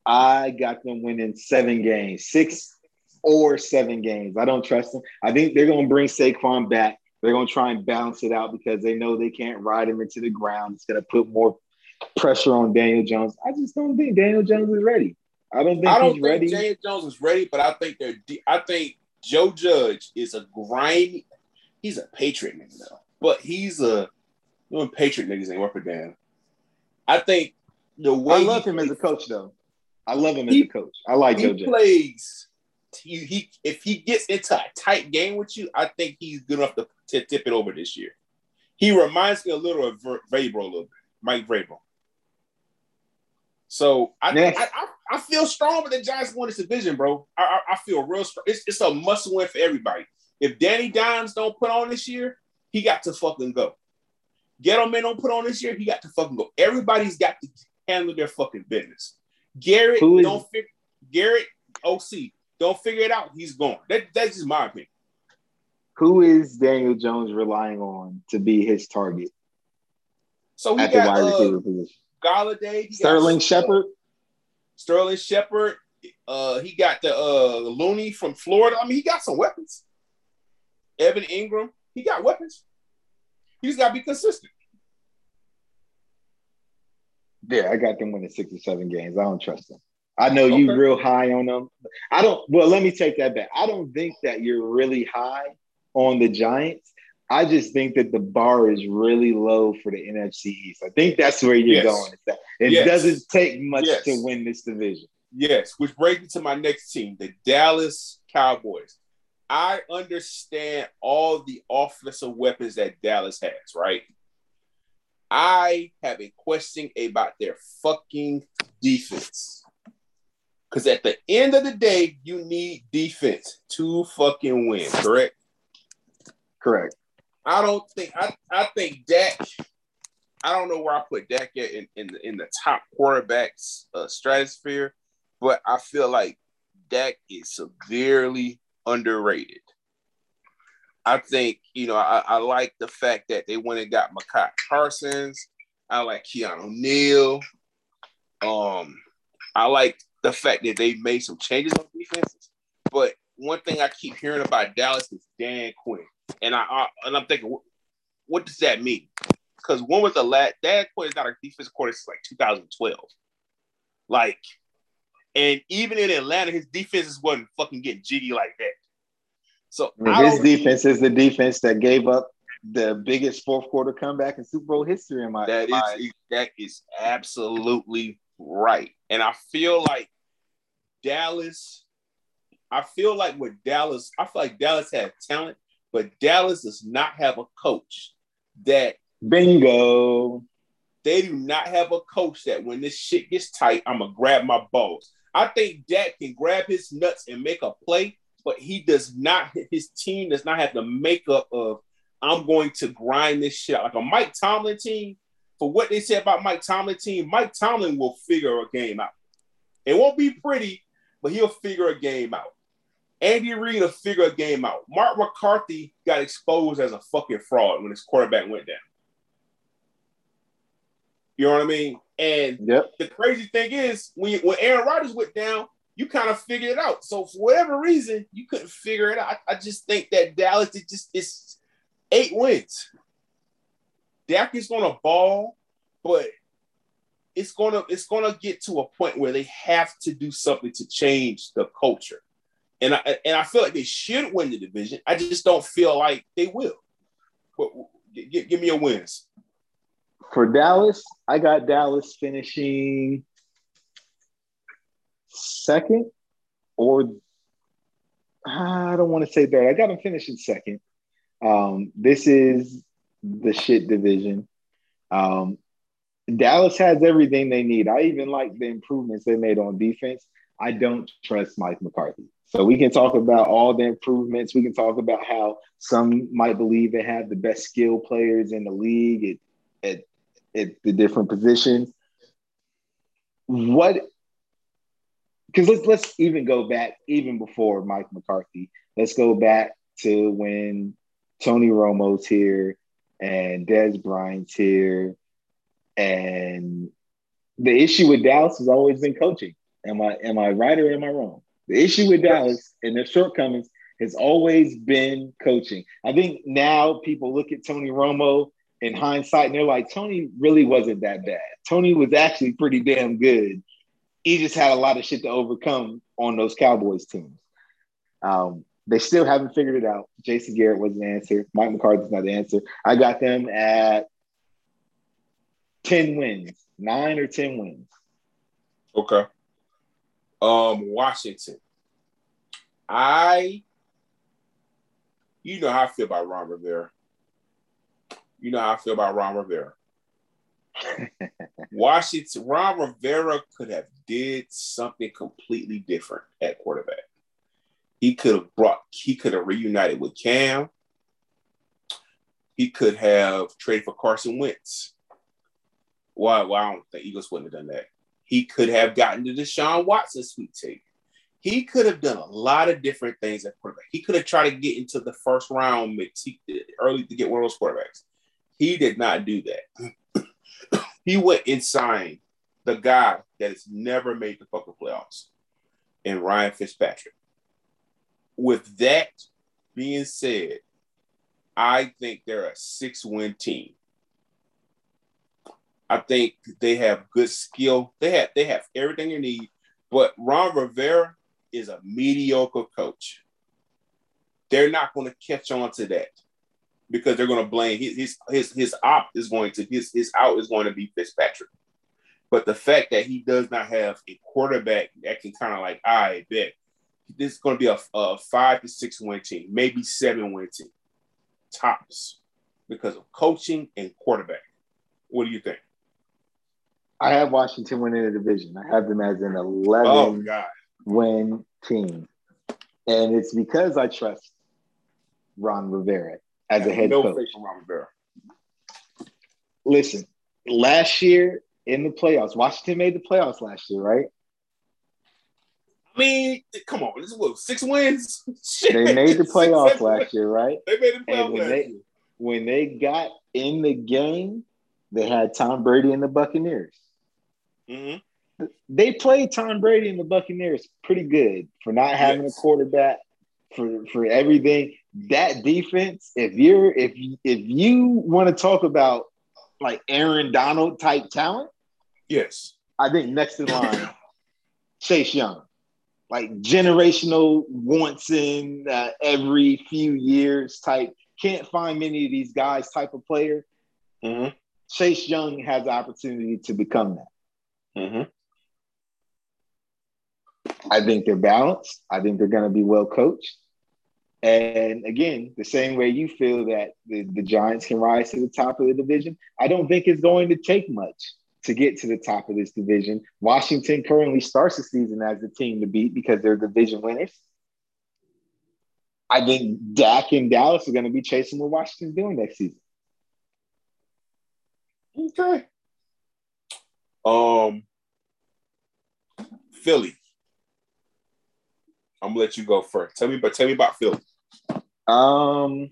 I got them winning seven games, six or seven games. I don't trust them. I think they're going to bring Saquon back. They're going to try and balance it out because they know they can't ride him into the ground. It's going to put more pressure on Daniel Jones. I just don't think Daniel Jones is ready. I don't think I don't he's think ready. James Jones is ready, but I think they're. De- I think Joe Judge is a grimy. He's a Patriot nigga though, but he's a. Them Patriot niggas ain't worth a damn. I think the way I love him as a coach, though. I love him He- as a coach. I like he plays. He, he if he gets into a tight game with you, I think he's good enough to, to tip it over this year. He reminds me a little of Ver- Vrabel a little bit, Mike Vrabel. So I, I, I I feel strong with the Giants won this division, bro. I, I, I feel real strong. It's, it's a must win for everybody. If Danny Dimes don't put on this year, he got to fucking go. Gettleman don't put on this year, he got to fucking go. Everybody's got to handle their fucking business. Garrett Who is- don't figure Garrett OC don't figure it out. He's gone. That, that's just my opinion. Who is Daniel Jones relying on to be his target So he at the got wide uh, receiver position? Golladay, he got, Sterling uh, Shepard. Sterling Shepard. Uh, he got the uh, Looney from Florida. I mean, he got some weapons. Evan Engram, he got weapons. He just got to be consistent. Yeah, I got them winning six or seven games. I don't trust them. I know you Okay. real high on them. I don't. Well, let me take that back. I don't think that you're really high on the Giants. I just think that the bar is really low for the NFC East. I think that's where you're Yes. going. It Yes. doesn't take much Yes. to win this division. Yes, which brings me to my next team, the Dallas Cowboys. I understand all the offensive weapons that Dallas has, right? I have a question about their fucking defense. Because at the end of the day, you need defense to fucking win, correct? Correct. I don't think I, I think Dak. I don't know where I put Dak at in, in the in the top quarterbacks uh, stratosphere. but I feel like Dak is severely underrated. I think, you know, I, I like the fact that they went and got Micah Parsons. I like Keanu Neal. Um, I like the fact that they made some changes on defenses. But one thing I keep hearing about Dallas is Dan Quinn, and I, I and I'm thinking, what, what does that mean? Because when was the last Dan Quinn is not a defense coordinator since like 2012. Like, and even in Atlanta, his defenses wasn't fucking getting jiggy like that. So his defense is the defense that gave up the biggest fourth quarter comeback in Super Bowl history. In my that is that is absolutely right, and I feel like Dallas. I feel like with Dallas, I feel like Dallas has talent, but Dallas does not have a coach that bingo. They do not have a coach that when this shit gets tight, I'm gonna grab my balls. I think Dak can grab his nuts and make a play, but he does not. His team does not have the makeup of I'm going to grind this shit out. like a Mike Tomlin team. For what they said about Mike Tomlin team, Mike Tomlin will figure a game out. It won't be pretty, but he'll figure a game out. Andy Reid will figure a game out. Mark McCarthy got exposed as a fucking fraud when his quarterback went down. You know what I mean? And yep. the crazy thing is, when you, when Aaron Rodgers went down, you kind of figured it out. So for whatever reason, you couldn't figure it out. I, I just think that Dallas it just it's eight wins. Dak is gonna ball, but it's gonna it's gonna get to a point where they have to do something to change the culture. And I and I feel like they should win the division. I just don't feel like they will. But give, give me your wins. For Dallas, I got Dallas finishing second or I don't want to say third. I got them finishing second. Um, this is the shit division. Um, Dallas has everything they need. I even like the improvements they made on defense. I don't trust Mike McCarthy. So we can talk about all the improvements. We can talk about how some might believe they have the best skill players in the league at, at, at the different positions. What because let's let's even go back even before Mike McCarthy. Let's go back to when Tony Romo's here and Dez Bryant's here. And the issue with Dallas has always been coaching. Am I am I right or am I wrong? The issue with Dallas and their shortcomings has always been coaching. I think now people look at Tony Romo in hindsight and they're like, Tony really wasn't that bad. Tony was actually pretty damn good. He just had a lot of shit to overcome on those Cowboys teams. Um, they still haven't figured it out. Jason Garrett was the answer. Mike McCarthy's not the answer. I got them at 10 wins, nine or 10 wins. Okay. Um, Washington. I, you know how I feel about Ron Rivera. You know how I feel about Ron Rivera. Washington, Ron Rivera could have did something completely different at quarterback. He could have brought, he could have reunited with Cam. He could have traded for Carson Wentz. Why? Well, I don't think Eagles wouldn't have done that. He could have gotten to Deshaun Watson sweet take. He could have done a lot of different things at quarterback. He could have tried to get into the first round early to get one of those quarterbacks. He did not do that. he went and signed the guy that has never made the fucking playoffs, and Ryan Fitzpatrick with that being said, I think they're a six win team. I think they have good skill. They have they have everything you need. But Ron Rivera is a mediocre coach. They're not going to catch on to that because they're going to blame his his his, his op is going to his his out is going to be Fitzpatrick. But the fact that he does not have a quarterback that can kind of like, I bet this is going to be a, a five to six win team, maybe seven win team, tops, because of coaching and quarterback. What do you think? I have Washington winning the division. I have them as an 11 oh, win team. And it's because I trust Ron Rivera as a head no coach. Ron Rivera. Listen, last year in the playoffs, Washington made the playoffs last year, right? I mean, come on, this is what six wins. Shit. They made the playoffs last year, right? They made the playoffs when last they year. when they got in the game, they had Tom Brady and the Buccaneers. hmm They played Tom Brady and the Buccaneers pretty good for not having Yes. a quarterback, for for everything. That defense, if you're if if you want to talk about like Aaron Donald type talent, Yes. I think next in line, Chase Young, like generational once in uh, every few years type. Can't find many of these guys type of player. hmm Chase Young has the opportunity to become that. hmm I think they're balanced. I think they're going to be well coached. And again, the same way you feel that the, the Giants can rise to the top of the division, I don't think it's going to take much to get to the top of this division. Washington currently starts the season as the team to beat because they're division winners. I think Dak and Dallas are going to be chasing what Washington's doing next season. Okay. Um, Philly. I'm gonna let you go first. Tell me, but tell me about Philly. Um,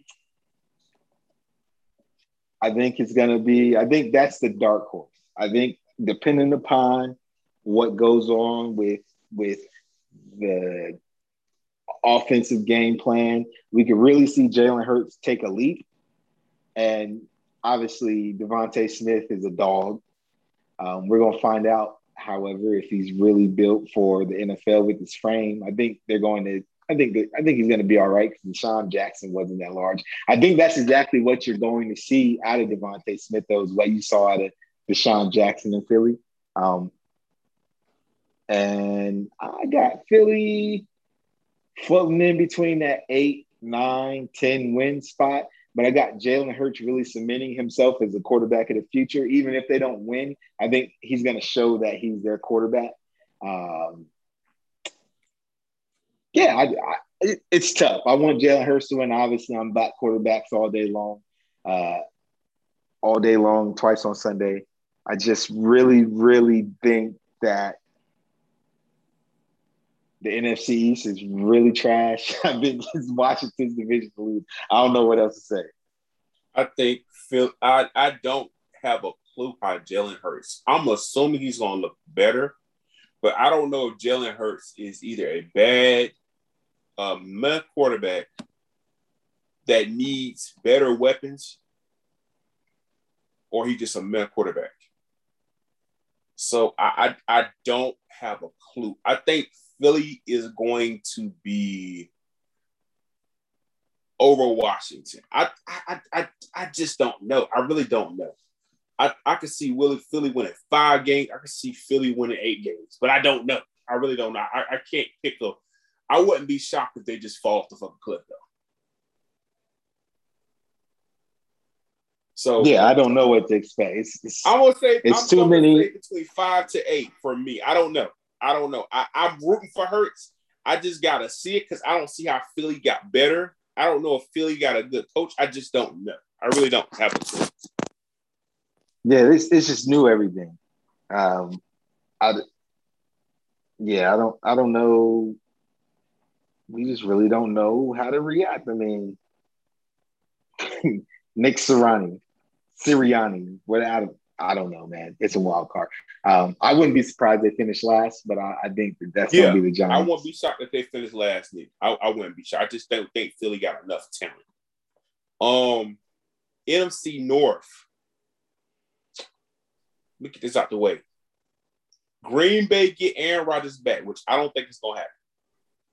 I think it's gonna be. I think that's the dark horse. I think depending upon what goes on with with the offensive game plan, we could really see Jalen Hurts take a leap. And obviously, DeVonta Smith is a dog. Um, we're gonna find out, however, if he's really built for the NFL with his frame. I think they're going to. I think that, I think he's going to be all right because DeSean Jackson wasn't that large. I think that's exactly what you're going to see out of DeVonta Smith, though, is what you saw out of DeSean Jackson in Philly. Um, and I got Philly floating in between that eight, nine, 10 win spot. But I got Jalen Hurts really cementing himself as a quarterback of the future. Even if they don't win, I think he's going to show that he's their quarterback. Um, yeah, I, I, it, it's tough. I want Jalen Hurts to win. Obviously, I'm back quarterbacks all day long, uh, all day long, twice on Sunday. I just really, really think that the NFC East is really trash. I think it's Washington's division to lose. I don't know what else to say. I think Phil. I I don't have a clue how Jalen Hurts. I'm assuming he's gonna look better, but I don't know if Jalen Hurts is either a bad uh, meh quarterback that needs better weapons, or he just a meh quarterback. So I, I I don't have a clue. I think Philly is going to be over Washington. I I I I just don't know. I really don't know. I, I could see Willie Philly winning five games. I could see Philly winning eight games, but I don't know. I really don't know. I, I can't pick a. I wouldn't be shocked if they just fall off the fucking cliff though. So Yeah, I don't know what to expect. It's, it's, I'm gonna say It's I'm too many- between five to eight for me. I don't know. I don't know. I, I'm rooting for Hurts. I just gotta see it because I don't see how Philly got better. I don't know if Philly got a good coach. I just don't know. I really don't have a clue. yeah, this it's just new everything. Um, I, yeah, I don't, I don't know. We just really don't know how to react. I mean, Nick Sirianni, Sirianni, what I don't, I don't know, man. It's a wild card. Um, I wouldn't be surprised they finish last, but I, I think that that's Yeah, gonna be the Giants. I won't be shocked if they finish last. Nick. I, I wouldn't be shocked. I just don't think Philly got enough talent. Um, NFC North. Let me get this out the way. Green Bay get Aaron Rodgers back, which I don't think is gonna happen.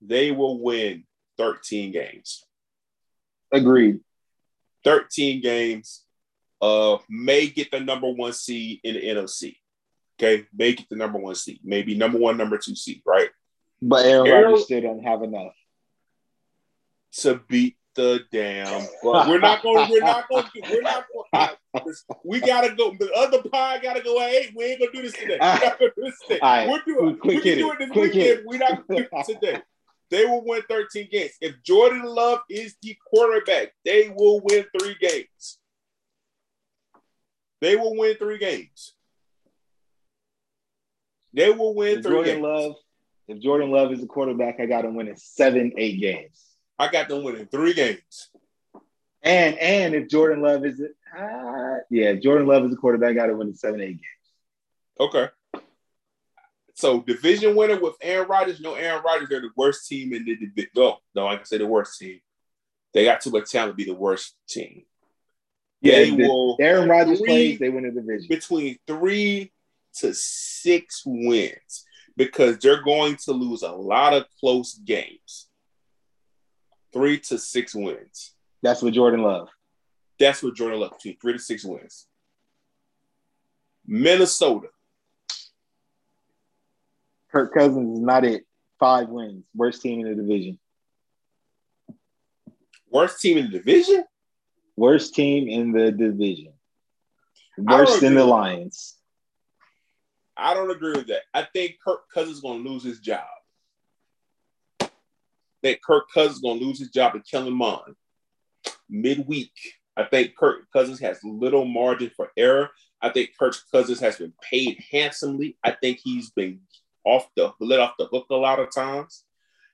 They will win 13 games. Agreed. 13 games. Uh, may get the number one seed in the NFC. Okay, may get the number one seed, maybe number one, number two seed, right? But Aaron Rodgers still don't have enough. to beat the damn. But we're not gonna. We're not gonna. We're not gonna. We gotta go. The other pie gotta go. Hey, we ain't gonna do this today. We're, gonna do this today. All right. We're doing. Quick we hit it. it this Quick weekend. hit. We're not gonna do it today. They will win 13 games. If Jordan Love is the quarterback, they will win three games. They will win three games. They will win If three Jordan games. Love, If Jordan Love is the quarterback, I got him winning seven, eight games. I got them winning three games. And and if Jordan Love is uh, yeah, Jordan Love is the quarterback, I got to win seven, eight games. Okay. So division winner with Aaron Rodgers. No, Aaron Rodgers. They're the worst team in the division. No, no, I can say the worst team. They got too much talent to be the worst team. Yeah, they will. Aaron Rodgers plays. They win the division between three to six wins because they're going to lose a lot of close games. Three to six wins. That's what Jordan Love. That's what Jordan Love between three to six wins. Minnesota. Kirk Cousins is not it. Five wins. Worst team in the division. Worst team in the division? Worst team in the division. Worse than the Lions. I don't agree with that. I think Kirk Cousins is going to lose his job. I think Kirk Cousins is going to lose his job to Kellen Mond midweek. I think Kirk Cousins has little margin for error. I think Kirk Cousins has been paid handsomely. I think he's been off the let off the hook a lot of times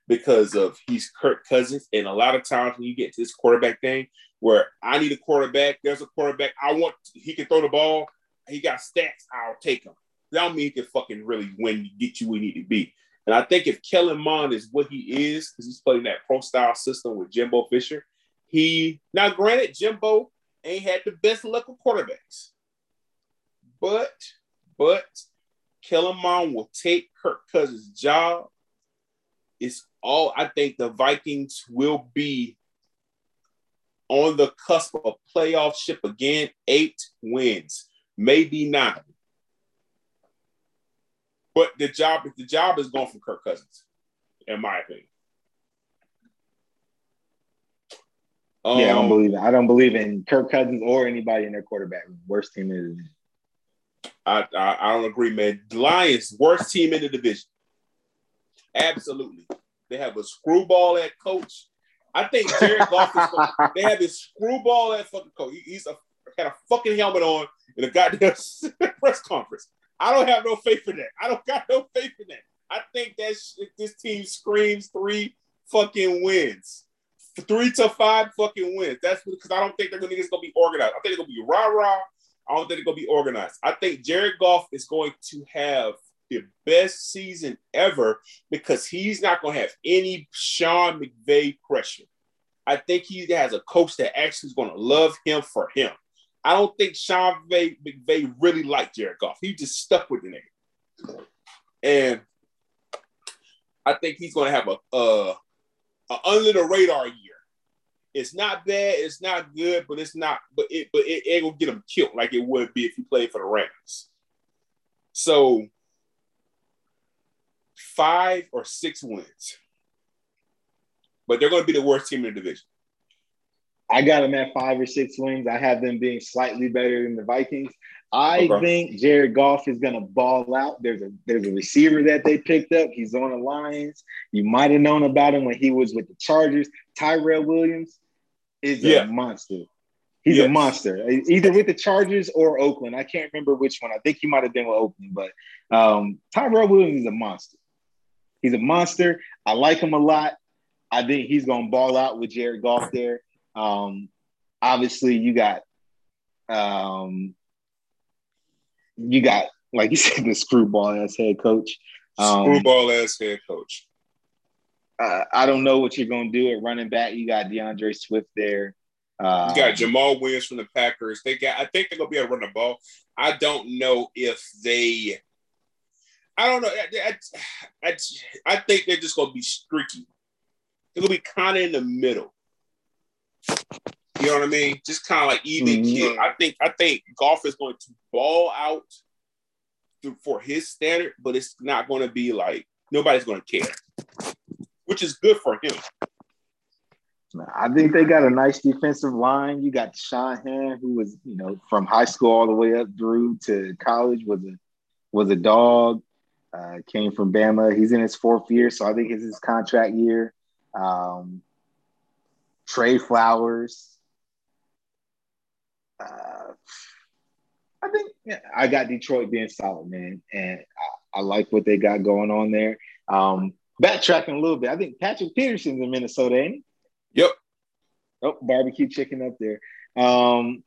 because of he's Kirk Cousins. And a lot of times when you get to this quarterback thing where I need a quarterback, there's a quarterback, I want he can throw the ball, he got stats, I'll take him. That don't mean he can fucking really win, get you where you need to be. And I think if Kellen Mond is what he is, because he's playing that pro style system with Jimbo Fisher, he now granted Jimbo ain't had the best luck with quarterbacks. But but Kellen Mond will take Kirk Cousins' job. It's all I think the Vikings will be on the cusp of playoff ship again. Eight wins, maybe nine. But the job, the job is going from Kirk Cousins, in my opinion. Um, yeah, I don't um, believe it. I don't believe in Kirk Cousins or anybody in their quarterback. Worst team in the division. I, I, I don't agree, man. Lions, worst team in the division. Absolutely. They have a screwball at coach. I think Jared Goff is they have this screwball at fucking coach. He, he's a had a fucking helmet on in a goddamn press conference. I don't have no faith in that. I don't got no faith in that. I think that sh- this team screams three fucking wins three to five fucking wins. That's because I don't think they're gonna, gonna be organized. I think they're gonna be rah rah. I don't think they're gonna be organized. I think Jared Goff is going to have the best season ever because he's not gonna have any Sean McVay pressure. I think he has a coach that actually is gonna love him for him. I don't think Sean McVay, McVay really liked Jared Goff. He just stuck with the name. And I think he's gonna have a uh under the radar year. It's not bad, it's not good, but it's not, but it but it gonna get him killed like it would be if you played for the Rams. So five or six wins. But they're gonna be the worst team in the division. I got them at five or six wins. I have them being slightly better than the Vikings. I okay. think Jared Goff is going to ball out. There's a there's a receiver that they picked up. He's on the Lions. You might have known about him when he was with the Chargers. Tyrell Williams is yeah. a monster. He's yes. a monster, either with the Chargers or Oakland. I can't remember which one. I think he might have been with Oakland, but um, Tyrell Williams is a monster. He's a monster. I like him a lot. I think he's going to ball out with Jared Goff there. Um, obviously, you got um, you got, like you said, the screwball ass head coach. Um, screwball ass head coach. Uh, I don't know what you're going to do at running back. You got D'Andre Swift there. Uh, you got Jamaal Williams from the Packers. They got. I think they're gonna be able to run the ball. I don't know if they. I don't know. I, I, I, I think they're just gonna be streaky. They're gonna be kind of in the middle. You know what I mean? Just kind of like even mm-hmm. I think I think Goff is going to ball out for his standard, but it's not going to be like nobody's going to care, which is good for him. I think they got a nice defensive line. You got Sean Shanahan, who was you know from high school all the way up through to college was a was a dog. Uh, came from Bama. He's in his fourth year, so I think it's his contract year. Um, Trey Flowers, uh, I think yeah, I got Detroit being solid, man, and I, I, like what they got going on there. Um, backtracking a little bit, I think Patrick Peterson's in Minnesota, ain't he? Yep. Oh, barbecue chicken up there. Um,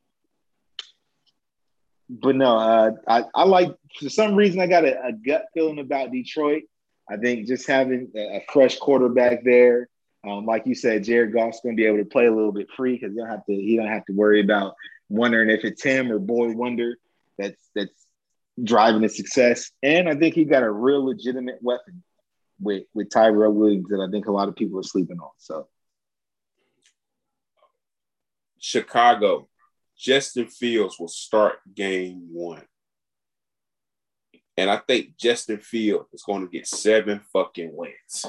but no, uh, I, I like for some reason I got a, a, gut feeling about Detroit. I think just having a, a fresh quarterback there, um, like you said, Jared Goff's going to be able to play a little bit free because he don't have to. He don't have to worry about wondering if it's him or Boy Wonder that's that's driving the success. And I think he got a real legitimate weapon with with Tyrell Williams that I think a lot of people are sleeping on. So Chicago, Justin Fields will start game one. And I think Justin Field is going to get seven fucking wins.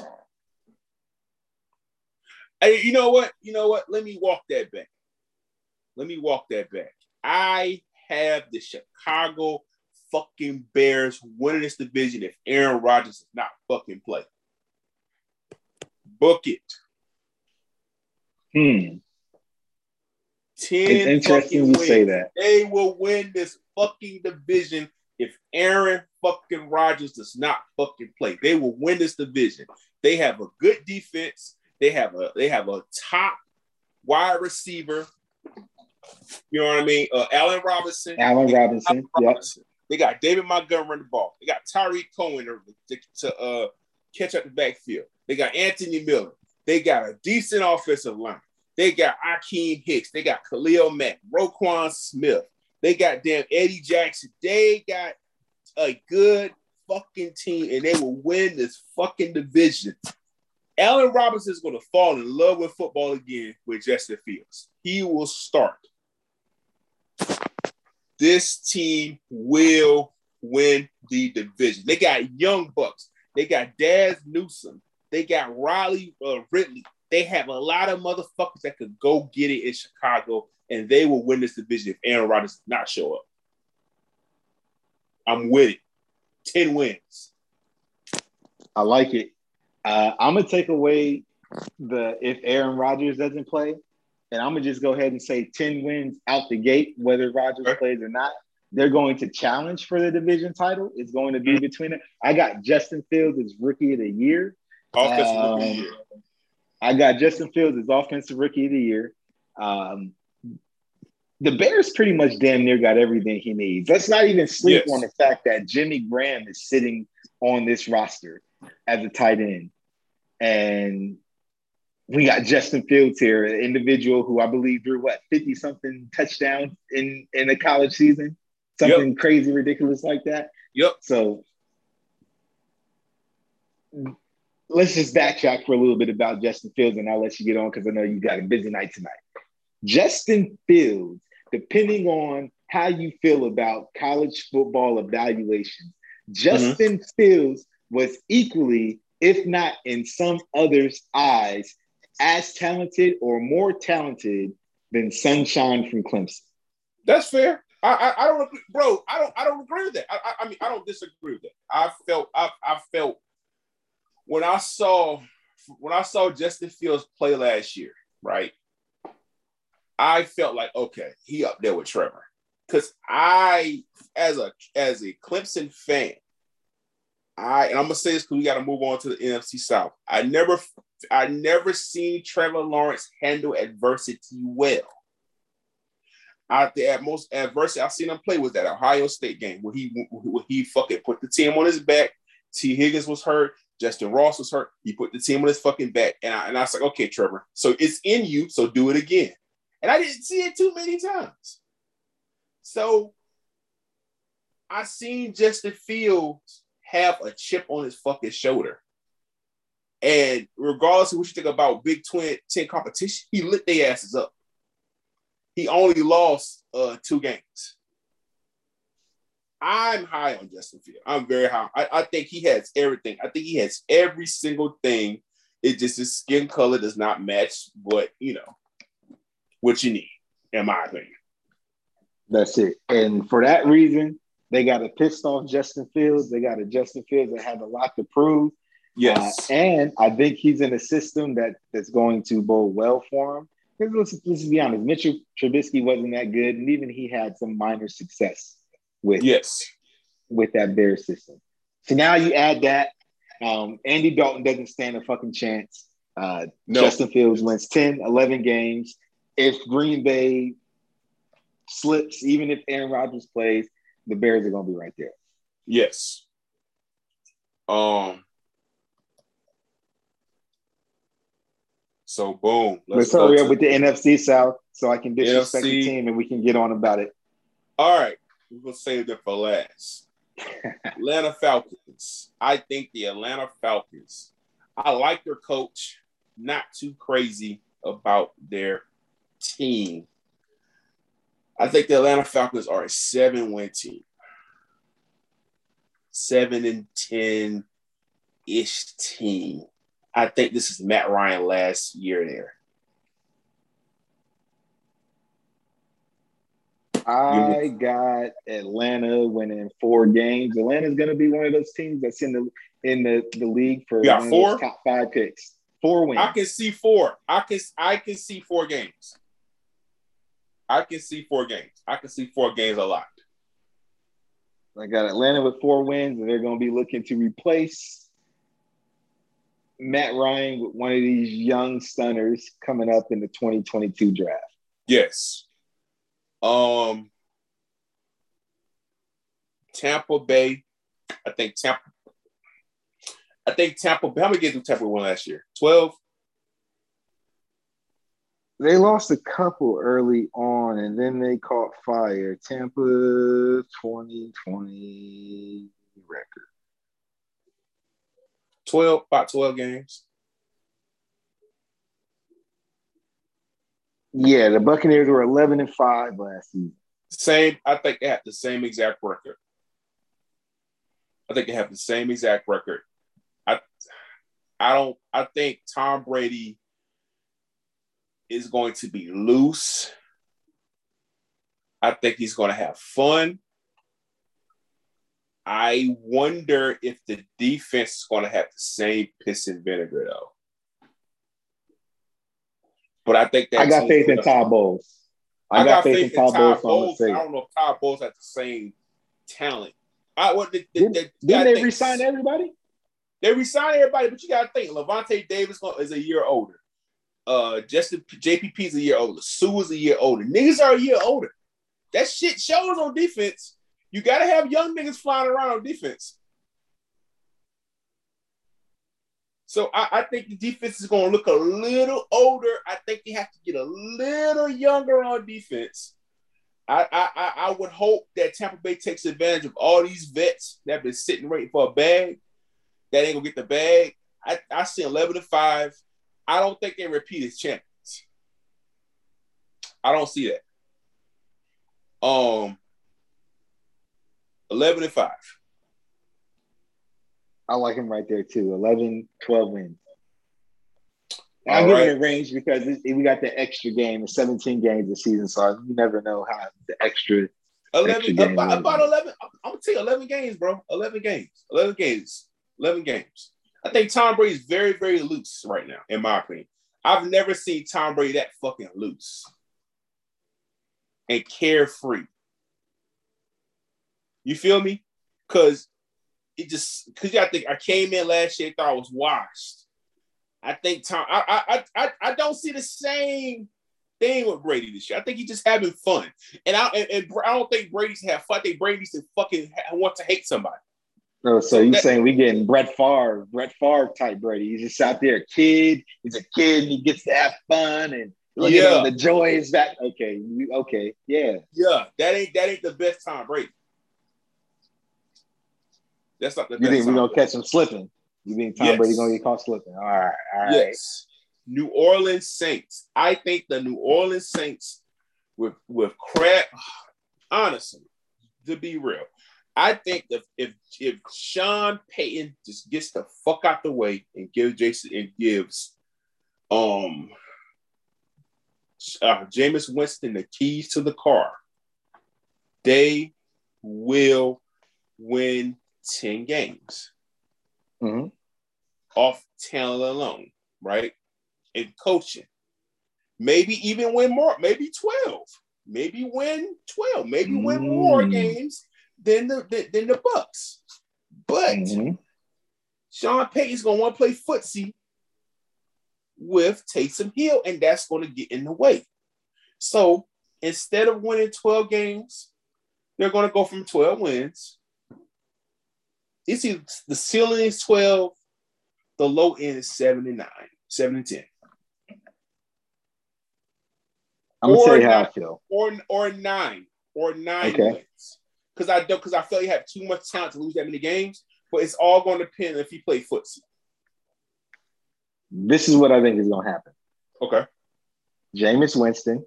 Hey, you know what? You know what? Let me walk that back. Let me walk that back. I have the Chicago fucking Bears winning this division if Aaron Rodgers does not fucking play. Book it. Hmm. Ten it's interesting you say that. They will win this fucking division if Aaron fucking Rodgers does not fucking play. They will win this division. They have a good defense. They have a they have a top wide receiver. You know what I mean? Uh, Allen Robinson. Allen Robinson. Robinson. Yep. They got David Montgomery running the ball. They got Tarik Cohen to, to uh, catch up the backfield. They got Anthony Miller. They got a decent offensive line. They got Akiem Hicks. They got Khalil Mack, Roquan Smith. They got damn Eddie Jackson. They got a good fucking team, and they will win this fucking division. Allen Robinson is going to fall in love with football again with Justin Fields. He will start. This team will win the division. They got young bucks. They got Dazz Newsome. They got Riley uh, Ridley. They have a lot of motherfuckers that could go get it in Chicago, and they will win this division if Aaron Rodgers does not show up. I'm with it. 10 wins. I like it. Uh, I'm gonna take away the if Aaron Rodgers doesn't play, and I'm gonna just go ahead and say 10 wins out the gate, whether Rodgers okay. plays or not. They're going to challenge for the division title. It's going to be mm-hmm. between it. I got Justin Fields as rookie of the year. Offensive um, rookie of the year. I got Justin Fields as offensive rookie of the year. Um, the Bears pretty much damn near got everything he needs. Let's not even sleep yes. on the fact that Jimmy Graham is sitting on this roster as a tight end. And we got Justin Fields here, an individual who I believe threw what 50 something touchdowns in in a college season, something yep. crazy, ridiculous like that. Yep. So let's just backtrack for a little bit about Justin Fields, and I'll let you get on because I know you got a busy night tonight. Justin Fields, depending on how you feel about college football evaluations, Justin mm-hmm. Fields was equally, if not in some others' eyes, as talented or more talented than Sunshine from Clemson. That's fair. I, I, I don't, bro. I don't, I don't agree with that. I, I, I mean, I don't disagree with that. I felt, I, I felt when I saw when I saw Justin Fields play last year, right? I felt like okay, he up there with Trevor. Cause I, as a as a Clemson fan, I and I'm gonna say this because we got to move on to the NFC South. I never I never seen Trevor Lawrence handle adversity well. I the most adversity I've seen him play was that Ohio State game where he where he fucking put the team on his back. Tee Higgins was hurt. Justyn Ross was hurt. He put the team on his fucking back. And I, and I was like, okay, Trevor, so it's in you, so do it again. And I didn't see it too many times. So I seen Justin Fields have a chip on his fucking shoulder. And regardless of what you think about Big Twin 10 competition, he lit their asses up. He only lost uh, two games. I'm high on Justin Field. I'm very high. I, I think he has everything. I think he has every single thing. It just his skin color does not match what you know what you need, in my opinion. That's it. And for that reason, they got a pissed off Justin Fields. They got a Justin Fields that had a lot to prove. Yes. Uh, and I think he's in a system that that's going to bode well for him. Because let's, let's be honest, Mitchell Trubisky wasn't that good, and even he had some minor success with yes with that bear system. So now you add that, Um, Andy Dalton doesn't stand a fucking chance. Uh, No. Justin Fields wins 10, 11 games. If Green Bay slips, even if Aaron Rodgers plays, the Bears are going to be right there. Yes. Um. So boom. Let's, go hurry up with the NFC South so I can disrespect NFC. the team and we can get on about it. All right, we're gonna save that for last. Atlanta Falcons. I think the Atlanta Falcons. I like their coach. Not too crazy about their team. I think the Atlanta Falcons are a seven-win team. Seven and ten ish team. I think this is Matt Ryan last year there. I got Atlanta winning four games. Atlanta's going to be one of those teams that's in the in the, the league for You got one of those four? top five picks. Four wins. I can see four. I can I can see four games. I can see four games. I can see four games a lot. I got Atlanta with four wins, and they're going to be looking to replace Matt Ryan with one of these young stunners coming up in the 2022 draft. Yes. Um Tampa Bay. I think Tampa I think Tampa Bay. How many games did Tampa win last year? 12? They lost a couple early on, and then they caught fire. Tampa 2020 record. 12, about 12 games. Yeah, the Buccaneers were 11 and 5 last season. Same, I think they have the same exact record. I think they have the same exact record. I I don't I think Tom Brady is going to be loose. I think he's going to have fun. I wonder if the defense is going to have the same piss and vinegar though. But I think that I got faith in Todd Bowles. I, got, faith, in Todd Bowles. Bowles. I don't know if Todd Bowles has the same talent. I what the, the, Didn't, the, didn't they think- resign everybody? They resign everybody, but you gotta think Lavonte Davis is a year older. Uh, Justin JPP is a year older. Suh is a year older. Niggas are a year older. That shit shows on defense. You gotta have young niggas flying around on defense. So I, I think the defense is gonna look a little older. I think they have to get a little younger on defense. I, I, I- would hope that Tampa Bay takes advantage of all these vets that have been sitting waiting for a bag. That ain't gonna get the bag. I, I see 11 to 5. I don't think they repeat as champions. I don't see that. Um 11 and 5. I like him right there too. 11, 12 wins. I'm giving right. it a range because we got the extra game, the 17 games this season, so you never know how the extra. 11 Extra uh, game, about, about 11 I'm, I'm gonna tell you 11 games, bro. 11 games. 11 games. 11 games. I think Tom Brady is very very loose right now in my opinion. I've never seen Tom Brady that fucking loose and carefree. You feel me? Cuz it just cuz you think I came in last year thought I was washed. I think Tom I I I I don't see the same thing with Brady this year. I think he's just having fun. And I and, and I don't think Brady's have fun. I think Brady's to fucking want to hate somebody. Oh, so you that- saying we getting Brett Favre, Brett Favre type Brady? He's just out there, a kid. He's a kid, and he gets to have fun and look at Yeah. him, the joy is back. Okay, okay, yeah. Yeah, that ain't that ain't the best Tom Brady. That's not the You think we're gonna catch him slipping? You think Tom Yes. Brady gonna get caught slipping? All right, all right. Yes. New Orleans Saints. I think the New Orleans Saints with with crap. Honestly, to be real, I think if if if Sean Payton just gets the fuck out the way and gives Jason and gives um uh, Jameis Winston the keys to the car, they will win ten games Mhm. off talent alone, right? And coaching. Maybe even win more, maybe 12. Maybe win 12. Maybe win more Mm. games than the than, the Bucks. But Mhm. Sean Payton's gonna want to play footsie with Taysom Hill, and that's going to get in the way. So instead of winning 12 games, they're going to go from 12 wins. It's either, the ceiling is 12, the low end is 79, 7 and 10. I'm gonna tell you how I feel. Or or nine. Or nine Okay. wins. Because I don't because I feel you have too much talent to lose that many games, but it's all going to depend if you play footsie. This is what I think is gonna happen. Okay. Jameis Winston,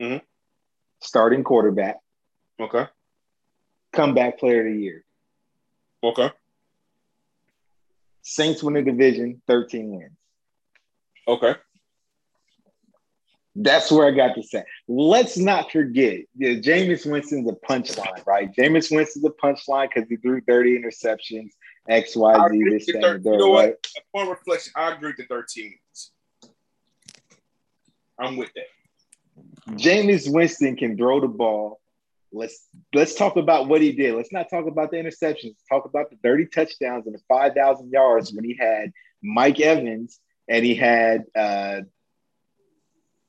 Mhm. starting quarterback, Okay. comeback player of the year. Okay. Saints win the division, 13 wins. Okay. That's where I got to say. Let's not forget, yeah, Jameis Winston's a punchline, right? Jameis Winston's a punchline because he threw 30 interceptions, X, Y, Z, this, that, thir- and the you know what? right? Upon reflection, I agree with the 13 wins. I'm with that. Jameis Winston can throw the ball. Let's let's talk about what he did. Let's not talk about the interceptions. Talk about the 30 touchdowns and the 5,000 yards when he had Mike Evans and he had uh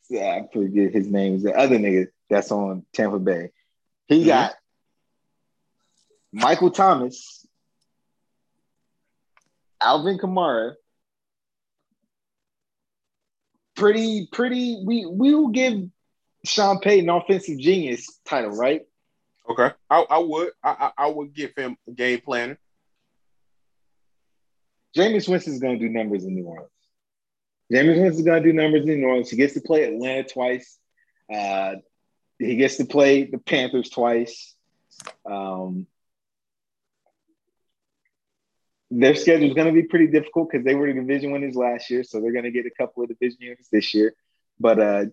yeah, I forget his name, the other nigga that's on Tampa Bay. He Mhm. got Michael Thomas, Alvin Kamara. Pretty, pretty. We we will give Sean Payton offensive genius title, right? Okay. I, I would. I, I would give him a game planner. Jameis Winston's going to do numbers in New Orleans. Jameis Winston's going to do numbers in New Orleans. He gets to play Atlanta twice. Uh, he gets to play the Panthers twice. Um, their schedule is going to be pretty difficult because they were the division winners last year, so they're going to get a couple of division units this year. But uh,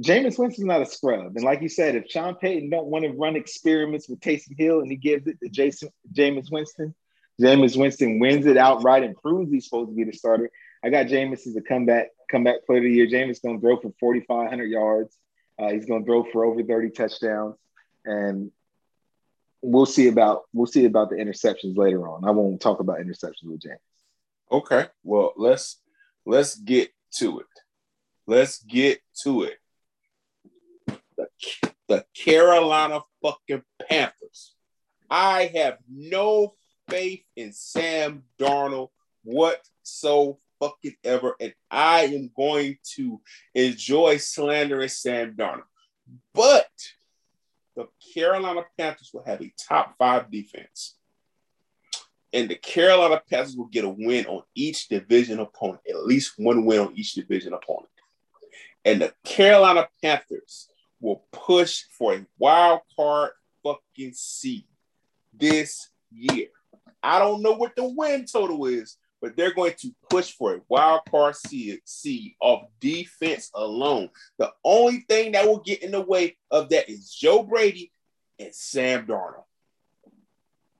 Jameis Winston's not a scrub, and like you said, if Sean Payton don't want to run experiments with Taysom Hill and he gives it to Jason Jameis Winston, Jameis Winston wins it outright and proves he's supposed to be the starter. I got Jameis as a comeback comeback player of the year. Jameis going to throw for 4,500 yards. Uh, he's going to throw for over 30 touchdowns, and we'll see about we'll see about the interceptions later on. I won't talk about interceptions with James. Okay. Well, let's let's get to it. Let's get to it. The, the Carolina fucking Panthers. I have no faith in Sam Darnold whatso fucking ever, and I am going to enjoy slandering Sam Darnold. But the Carolina Panthers will have a top five defense. And the Carolina Panthers will get a win on each division opponent, at least one win on each division opponent. And the Carolina Panthers will push for a wild card fucking seed this year. I don't know what the win total is, but they're going to push for a wild card seed, seed off defense alone. The only thing that will get in the way of that is Joe Brady and Sam Darnold.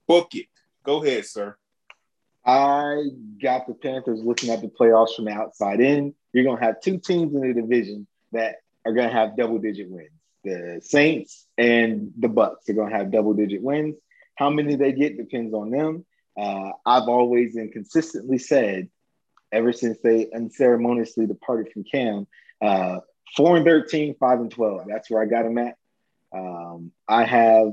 Book it. Go ahead, sir. I got the Panthers looking at the playoffs from the outside in. You're going to have two teams in the division that are going to have double digit wins. The Saints and the Bucks are going to have double digit wins. How many they get depends on them. Uh, I've always and consistently said, ever since they unceremoniously departed from Cam, uh, 4 and 13, 5 and 12. That's where I got them at. Um, I have,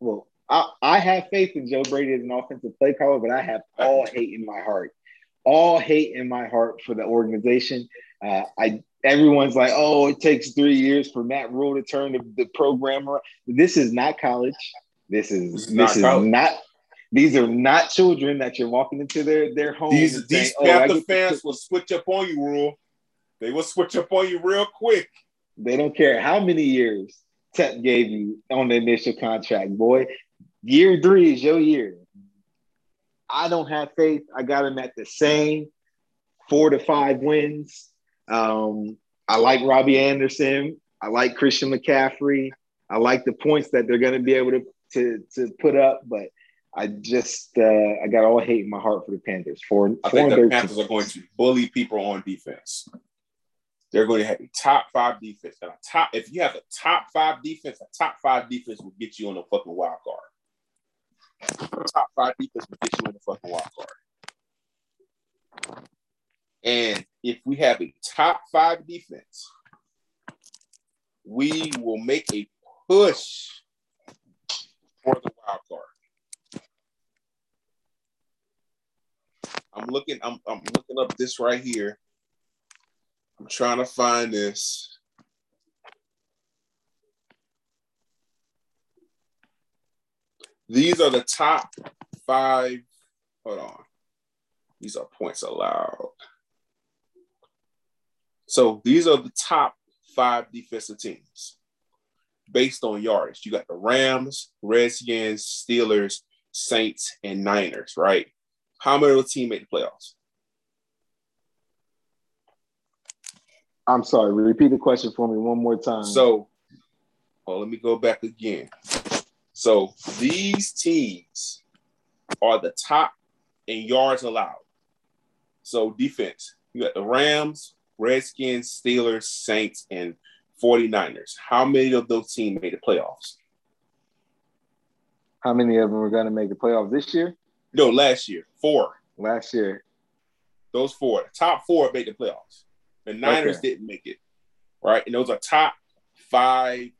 well, I, I have faith in Joe Brady as an offensive play caller, but I have all hate in my heart, all hate in my heart for the organization. Uh, I everyone's like, oh, it takes three years for Matt Rhule to turn the, the program around. This is not college. This is This this is not is college. not. These are not children that you're walking into their their home. These these saying, "Oh, Panther to fans cook." will switch up on you, rule. They will switch up on you real quick. They don't care how many years Tep gave you on the initial contract, boy. Year three is your year. I don't have faith. I got him at the same four to five wins. Um, I like Robbie Anderson. I like Christian McCaffrey. I like the points that they're going to be able to, to to put up, but I just uh, I got all hate in my heart for the Panthers. For I think the Panthers are going to bully people on defense. They're going to have a top five defense. And a top, if you have a top five defense, a top five defense will get you on the fucking wild card. Top five defense will get you on the fucking wild card. And if we have a top five defense, we will make a push for the wild card. I'm looking, I'm, I'm looking up this right here. I'm trying to find this. These are the top five. Hold on. These are points allowed. So these are the top five defensive teams based on yardage. You got the Rams, Redskins, Steelers, Saints, and Niners, right? How many of the team made the playoffs? I'm sorry, repeat the question for me one more time. So, well, let me go back again. So these teams are the top in yards allowed. So defense, you got the Rams, Redskins, Steelers, Saints, and 49ers. How many of those teams made the playoffs? How many of them are going to make the playoffs this year? No, last year. Four. Last year. Those four. Top four made the playoffs. The Niners okay. didn't make it. Right. And those are top five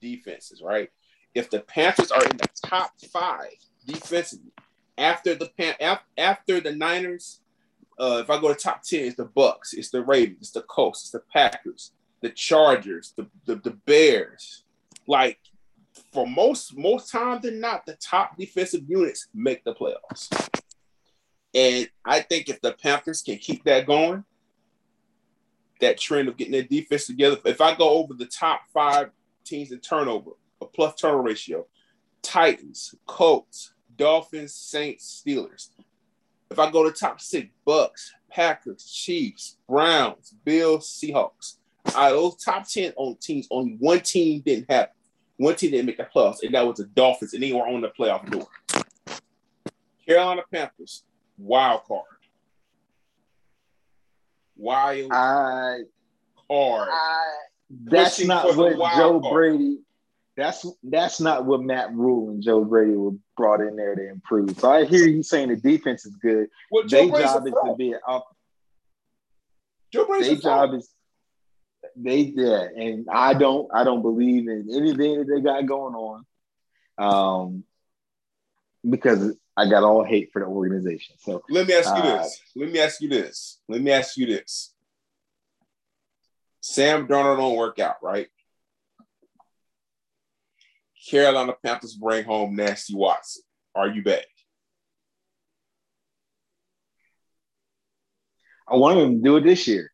defenses, right? If the Panthers are in the top five defensively, after the Pan- after the Niners, uh, if I go to top 10, it's the Bucks, it's the Ravens, it's the Colts, it's the Packers, the Chargers, the, the, the Bears. Like for most most times than not, the top defensive units make the playoffs. And I think if the Panthers can keep that going, that trend of getting their defense together, if I go over the top five teams in turnover, a plus turnover ratio, Titans, Colts, Dolphins, Saints, Steelers. If I go to top six, Bucks, Packers, Chiefs, Browns, Bills, Seahawks. Out of those top 10 on teams, only one team didn't have one team didn't make the playoffs, and that was the Dolphins, and they were on the playoff door. Carolina Panthers, wild card. Wild card. I, that's not what Joe card. Brady. That's that's not what Matt Rhule and Joe Brady were brought in there to improve. So I hear you saying the defense is good. Well, Their job is to be up. Joe Brady's Their job is they yeah, and I don't I don't believe in anything that they got going on. Um because I got all hate for the organization. So let me ask you uh, this. Let me ask you this. Let me ask you this. Sam Darnold don't work out, right? Carolina Panthers bring home Nasty Watson. Are you back? I want them to do it this year.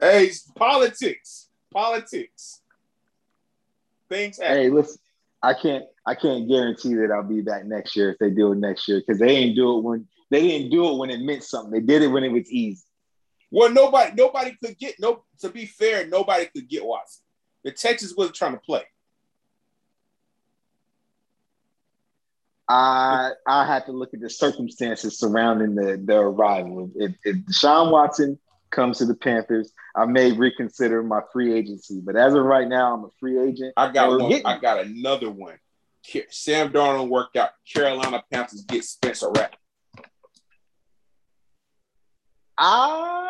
Hey, politics, politics. Things happen. Hey, listen, I can't, I can't guarantee that I'll be back next year if they do it next year because they didn't do it when they didn't do it when it meant something. They did it when it was easy. Well, nobody, nobody could get no. To be fair, nobody could get Watson. The Texans wasn't trying to play. I I have to look at the circumstances surrounding the the arrival. If, if Deshaun Watson comes to the Panthers, I may reconsider my free agency. But as of right now, I'm a free agent. I got one. I got another one. Sam Darnold worked out. Carolina Panthers get Spencer Rattler. Ah.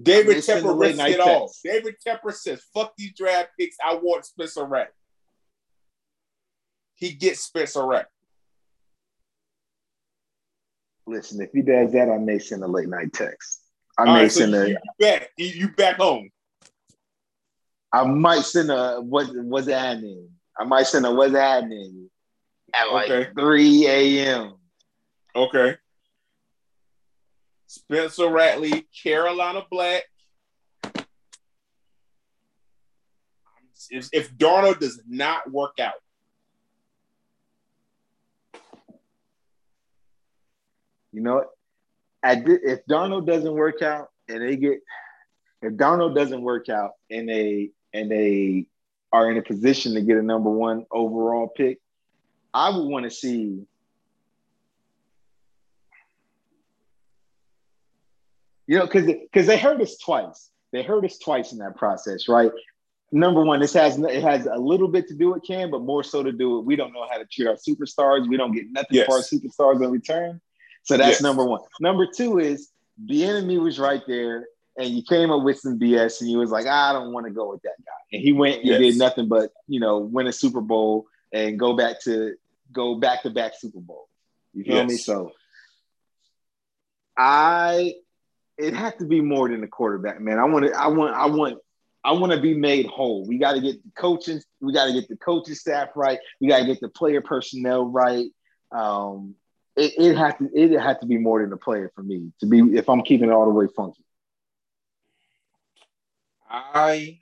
David Tepper risks it all. David Tepper says, "Fuck these draft picks. I want Spencer Rattler." He gets Spencer Rattler. Listen, if he does that, I may send a late night text. I All may right, send so a. You back, you back home. I might send a what what's name? I might send a what's name at like okay. 3 a.m. Okay. Spencer Rattler, Carolina Black. If, if Darnold does not work out, You know, if Darnold doesn't work out and they get, if Darnold doesn't work out and they and they are in a position to get a number one overall pick, I would want to see. You know, because because they hurt us twice. They hurt us twice in that process, right? Number one, this has it has a little bit to do with Cam, but more so to do with we don't know how to treat our superstars. We don't get nothing yes. for our superstars in return. So that's Yes. number one. Number two is the enemy was right there, and you came up with some BS, and you was like, I don't want to go with that guy, and he went and Yes. did nothing but you know win a Super Bowl and go back to go back to back Super Bowl. You feel me? So I it had to be more than the quarterback, man. I want to, I want, I want, I want to be made whole. We got to get the coaching, we got to get the coaching staff right. We got to get the player personnel right. Um, it, it had to, it had to be more than a player for me to be if I'm keeping it all the way funky. I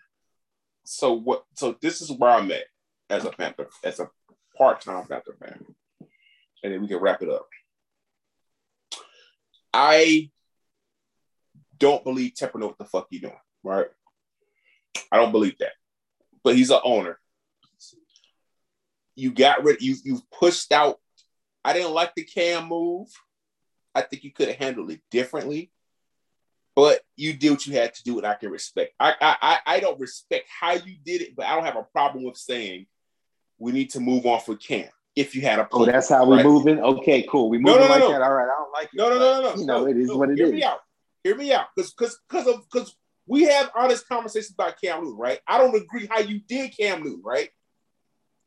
so what so this is where I'm at as a Panther, as a part-time Panther fan. And then we can wrap it up. I don't believe Tepper what the fuck he doing, right? I don't believe that. But he's an owner. You got rid, you you've pushed out. I didn't like the cam move. I think you could have handled it differently but you did what you had to do, and I can respect. I, I I don't respect how you did it, but I don't have a problem with saying we need to move on for Cam. If you had a Oh, that's how we right? moving. Okay, cool. We No, moving no, no, like no. that. All right, I don't like it. No, no, no, no, no. You know, no, it is no. what it Hear is. me out. Hear me out, because because because of because we have honest conversations about Cam Newton, right? I don't agree how you did Cam Newton, right?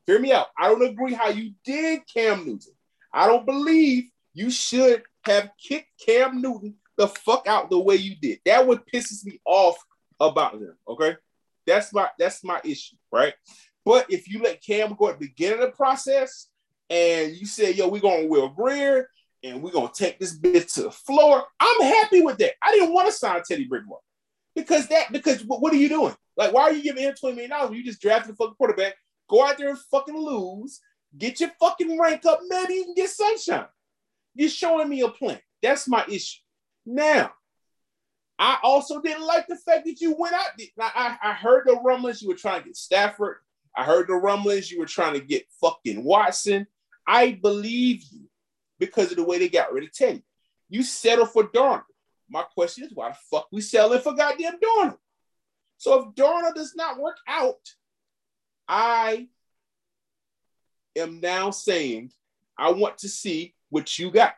Hear me out. I don't agree how you did Cam Newton. I don't believe you should have kicked Cam Newton the fuck out the way you did. That what pisses me off about them. Okay, that's my that's my issue, right? But if you let Cam go at the beginning of the process and you say, "Yo, we're to Will Greer and we're gonna take this bitch to the floor," I'm happy with that. I didn't want to sign Teddy Bridgewater because that because what, are you doing? Like, why are you giving him twenty million dollars? When you just drafted a fucking quarterback. Go out there and fucking lose. Get your fucking rank up. Maybe you can get sunshine. You're showing me a plan. That's my issue. Now, I also didn't like the fact that you went out. Now, I, I heard the rumblings you were trying to get Stafford. I heard the rumblings you were trying to get fucking Watson. I believe you because of the way they got rid of Teddy. You settled for Darnold. My question is, why the fuck we selling for goddamn Darnold? So if Darnold does not work out, I am now saying I want to see what you got.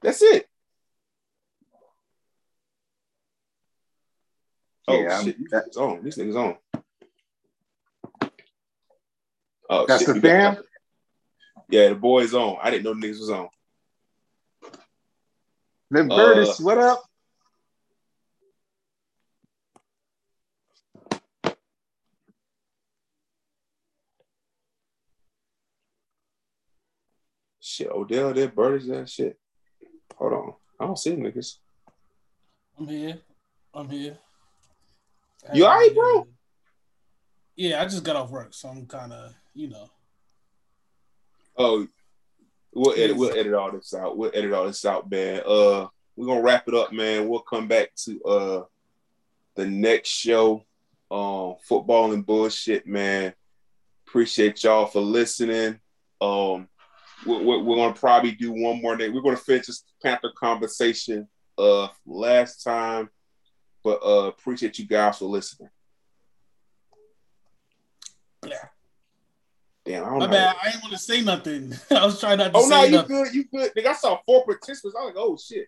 That's it. Oh Yeah, I'm- shit, niggas on. These niggas on. Oh, That's shit, the got- fam? Yeah, the boys on. I didn't know niggas was on. Then Uh, Curtis, what up? Shit, Odell, there, birdies, that shit. Hold on, I don't see them niggas. I'm here. I'm here. You all right, bro? Yeah, I just got off work, so I'm kind of, you know. Oh, we'll edit. We'll edit all this out. We'll edit all this out, man. Uh, we're gonna wrap it up, man. We'll come back to uh the next show. Um, football and bullshit, man. Appreciate y'all for listening. Um, we're, we're, we're gonna probably do one more day. We're gonna finish this Panther conversation uh last time, but uh appreciate you guys for listening. Blah. Damn, I don't My know. bad. I didn't want to say nothing. I was trying not to say. Oh no, you nothing. good? You good? Nigga, I saw four participants. I was like, oh shit.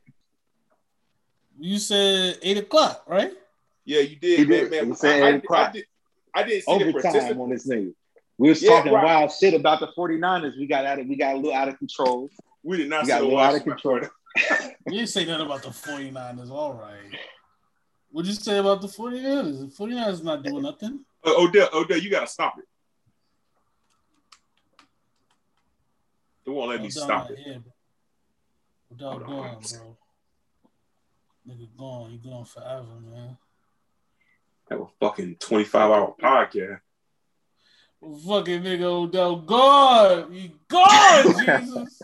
You said eight o'clock, right? Yeah, you did, He man. did. man. He said I, I, eight o'clock. I, did, I didn't see the Overtime participants. on this nigga. We was Yeah, talking right. wild shit about the 49ers. We got out of we got a little out of control. We did not We see got a little out of control. You didn't say nothing about the 49ers. All right. What'd you say about the 49ers? The 49ers not doing nothing. Uh, Odell, Odell, you gotta stop it. It won't let me stop it. here, bro. Odell Hold gone, bro. Nigga gone. You gone forever, man. Have a fucking 25 hour podcast. Fucking nigga Odell God, gone, Jesus.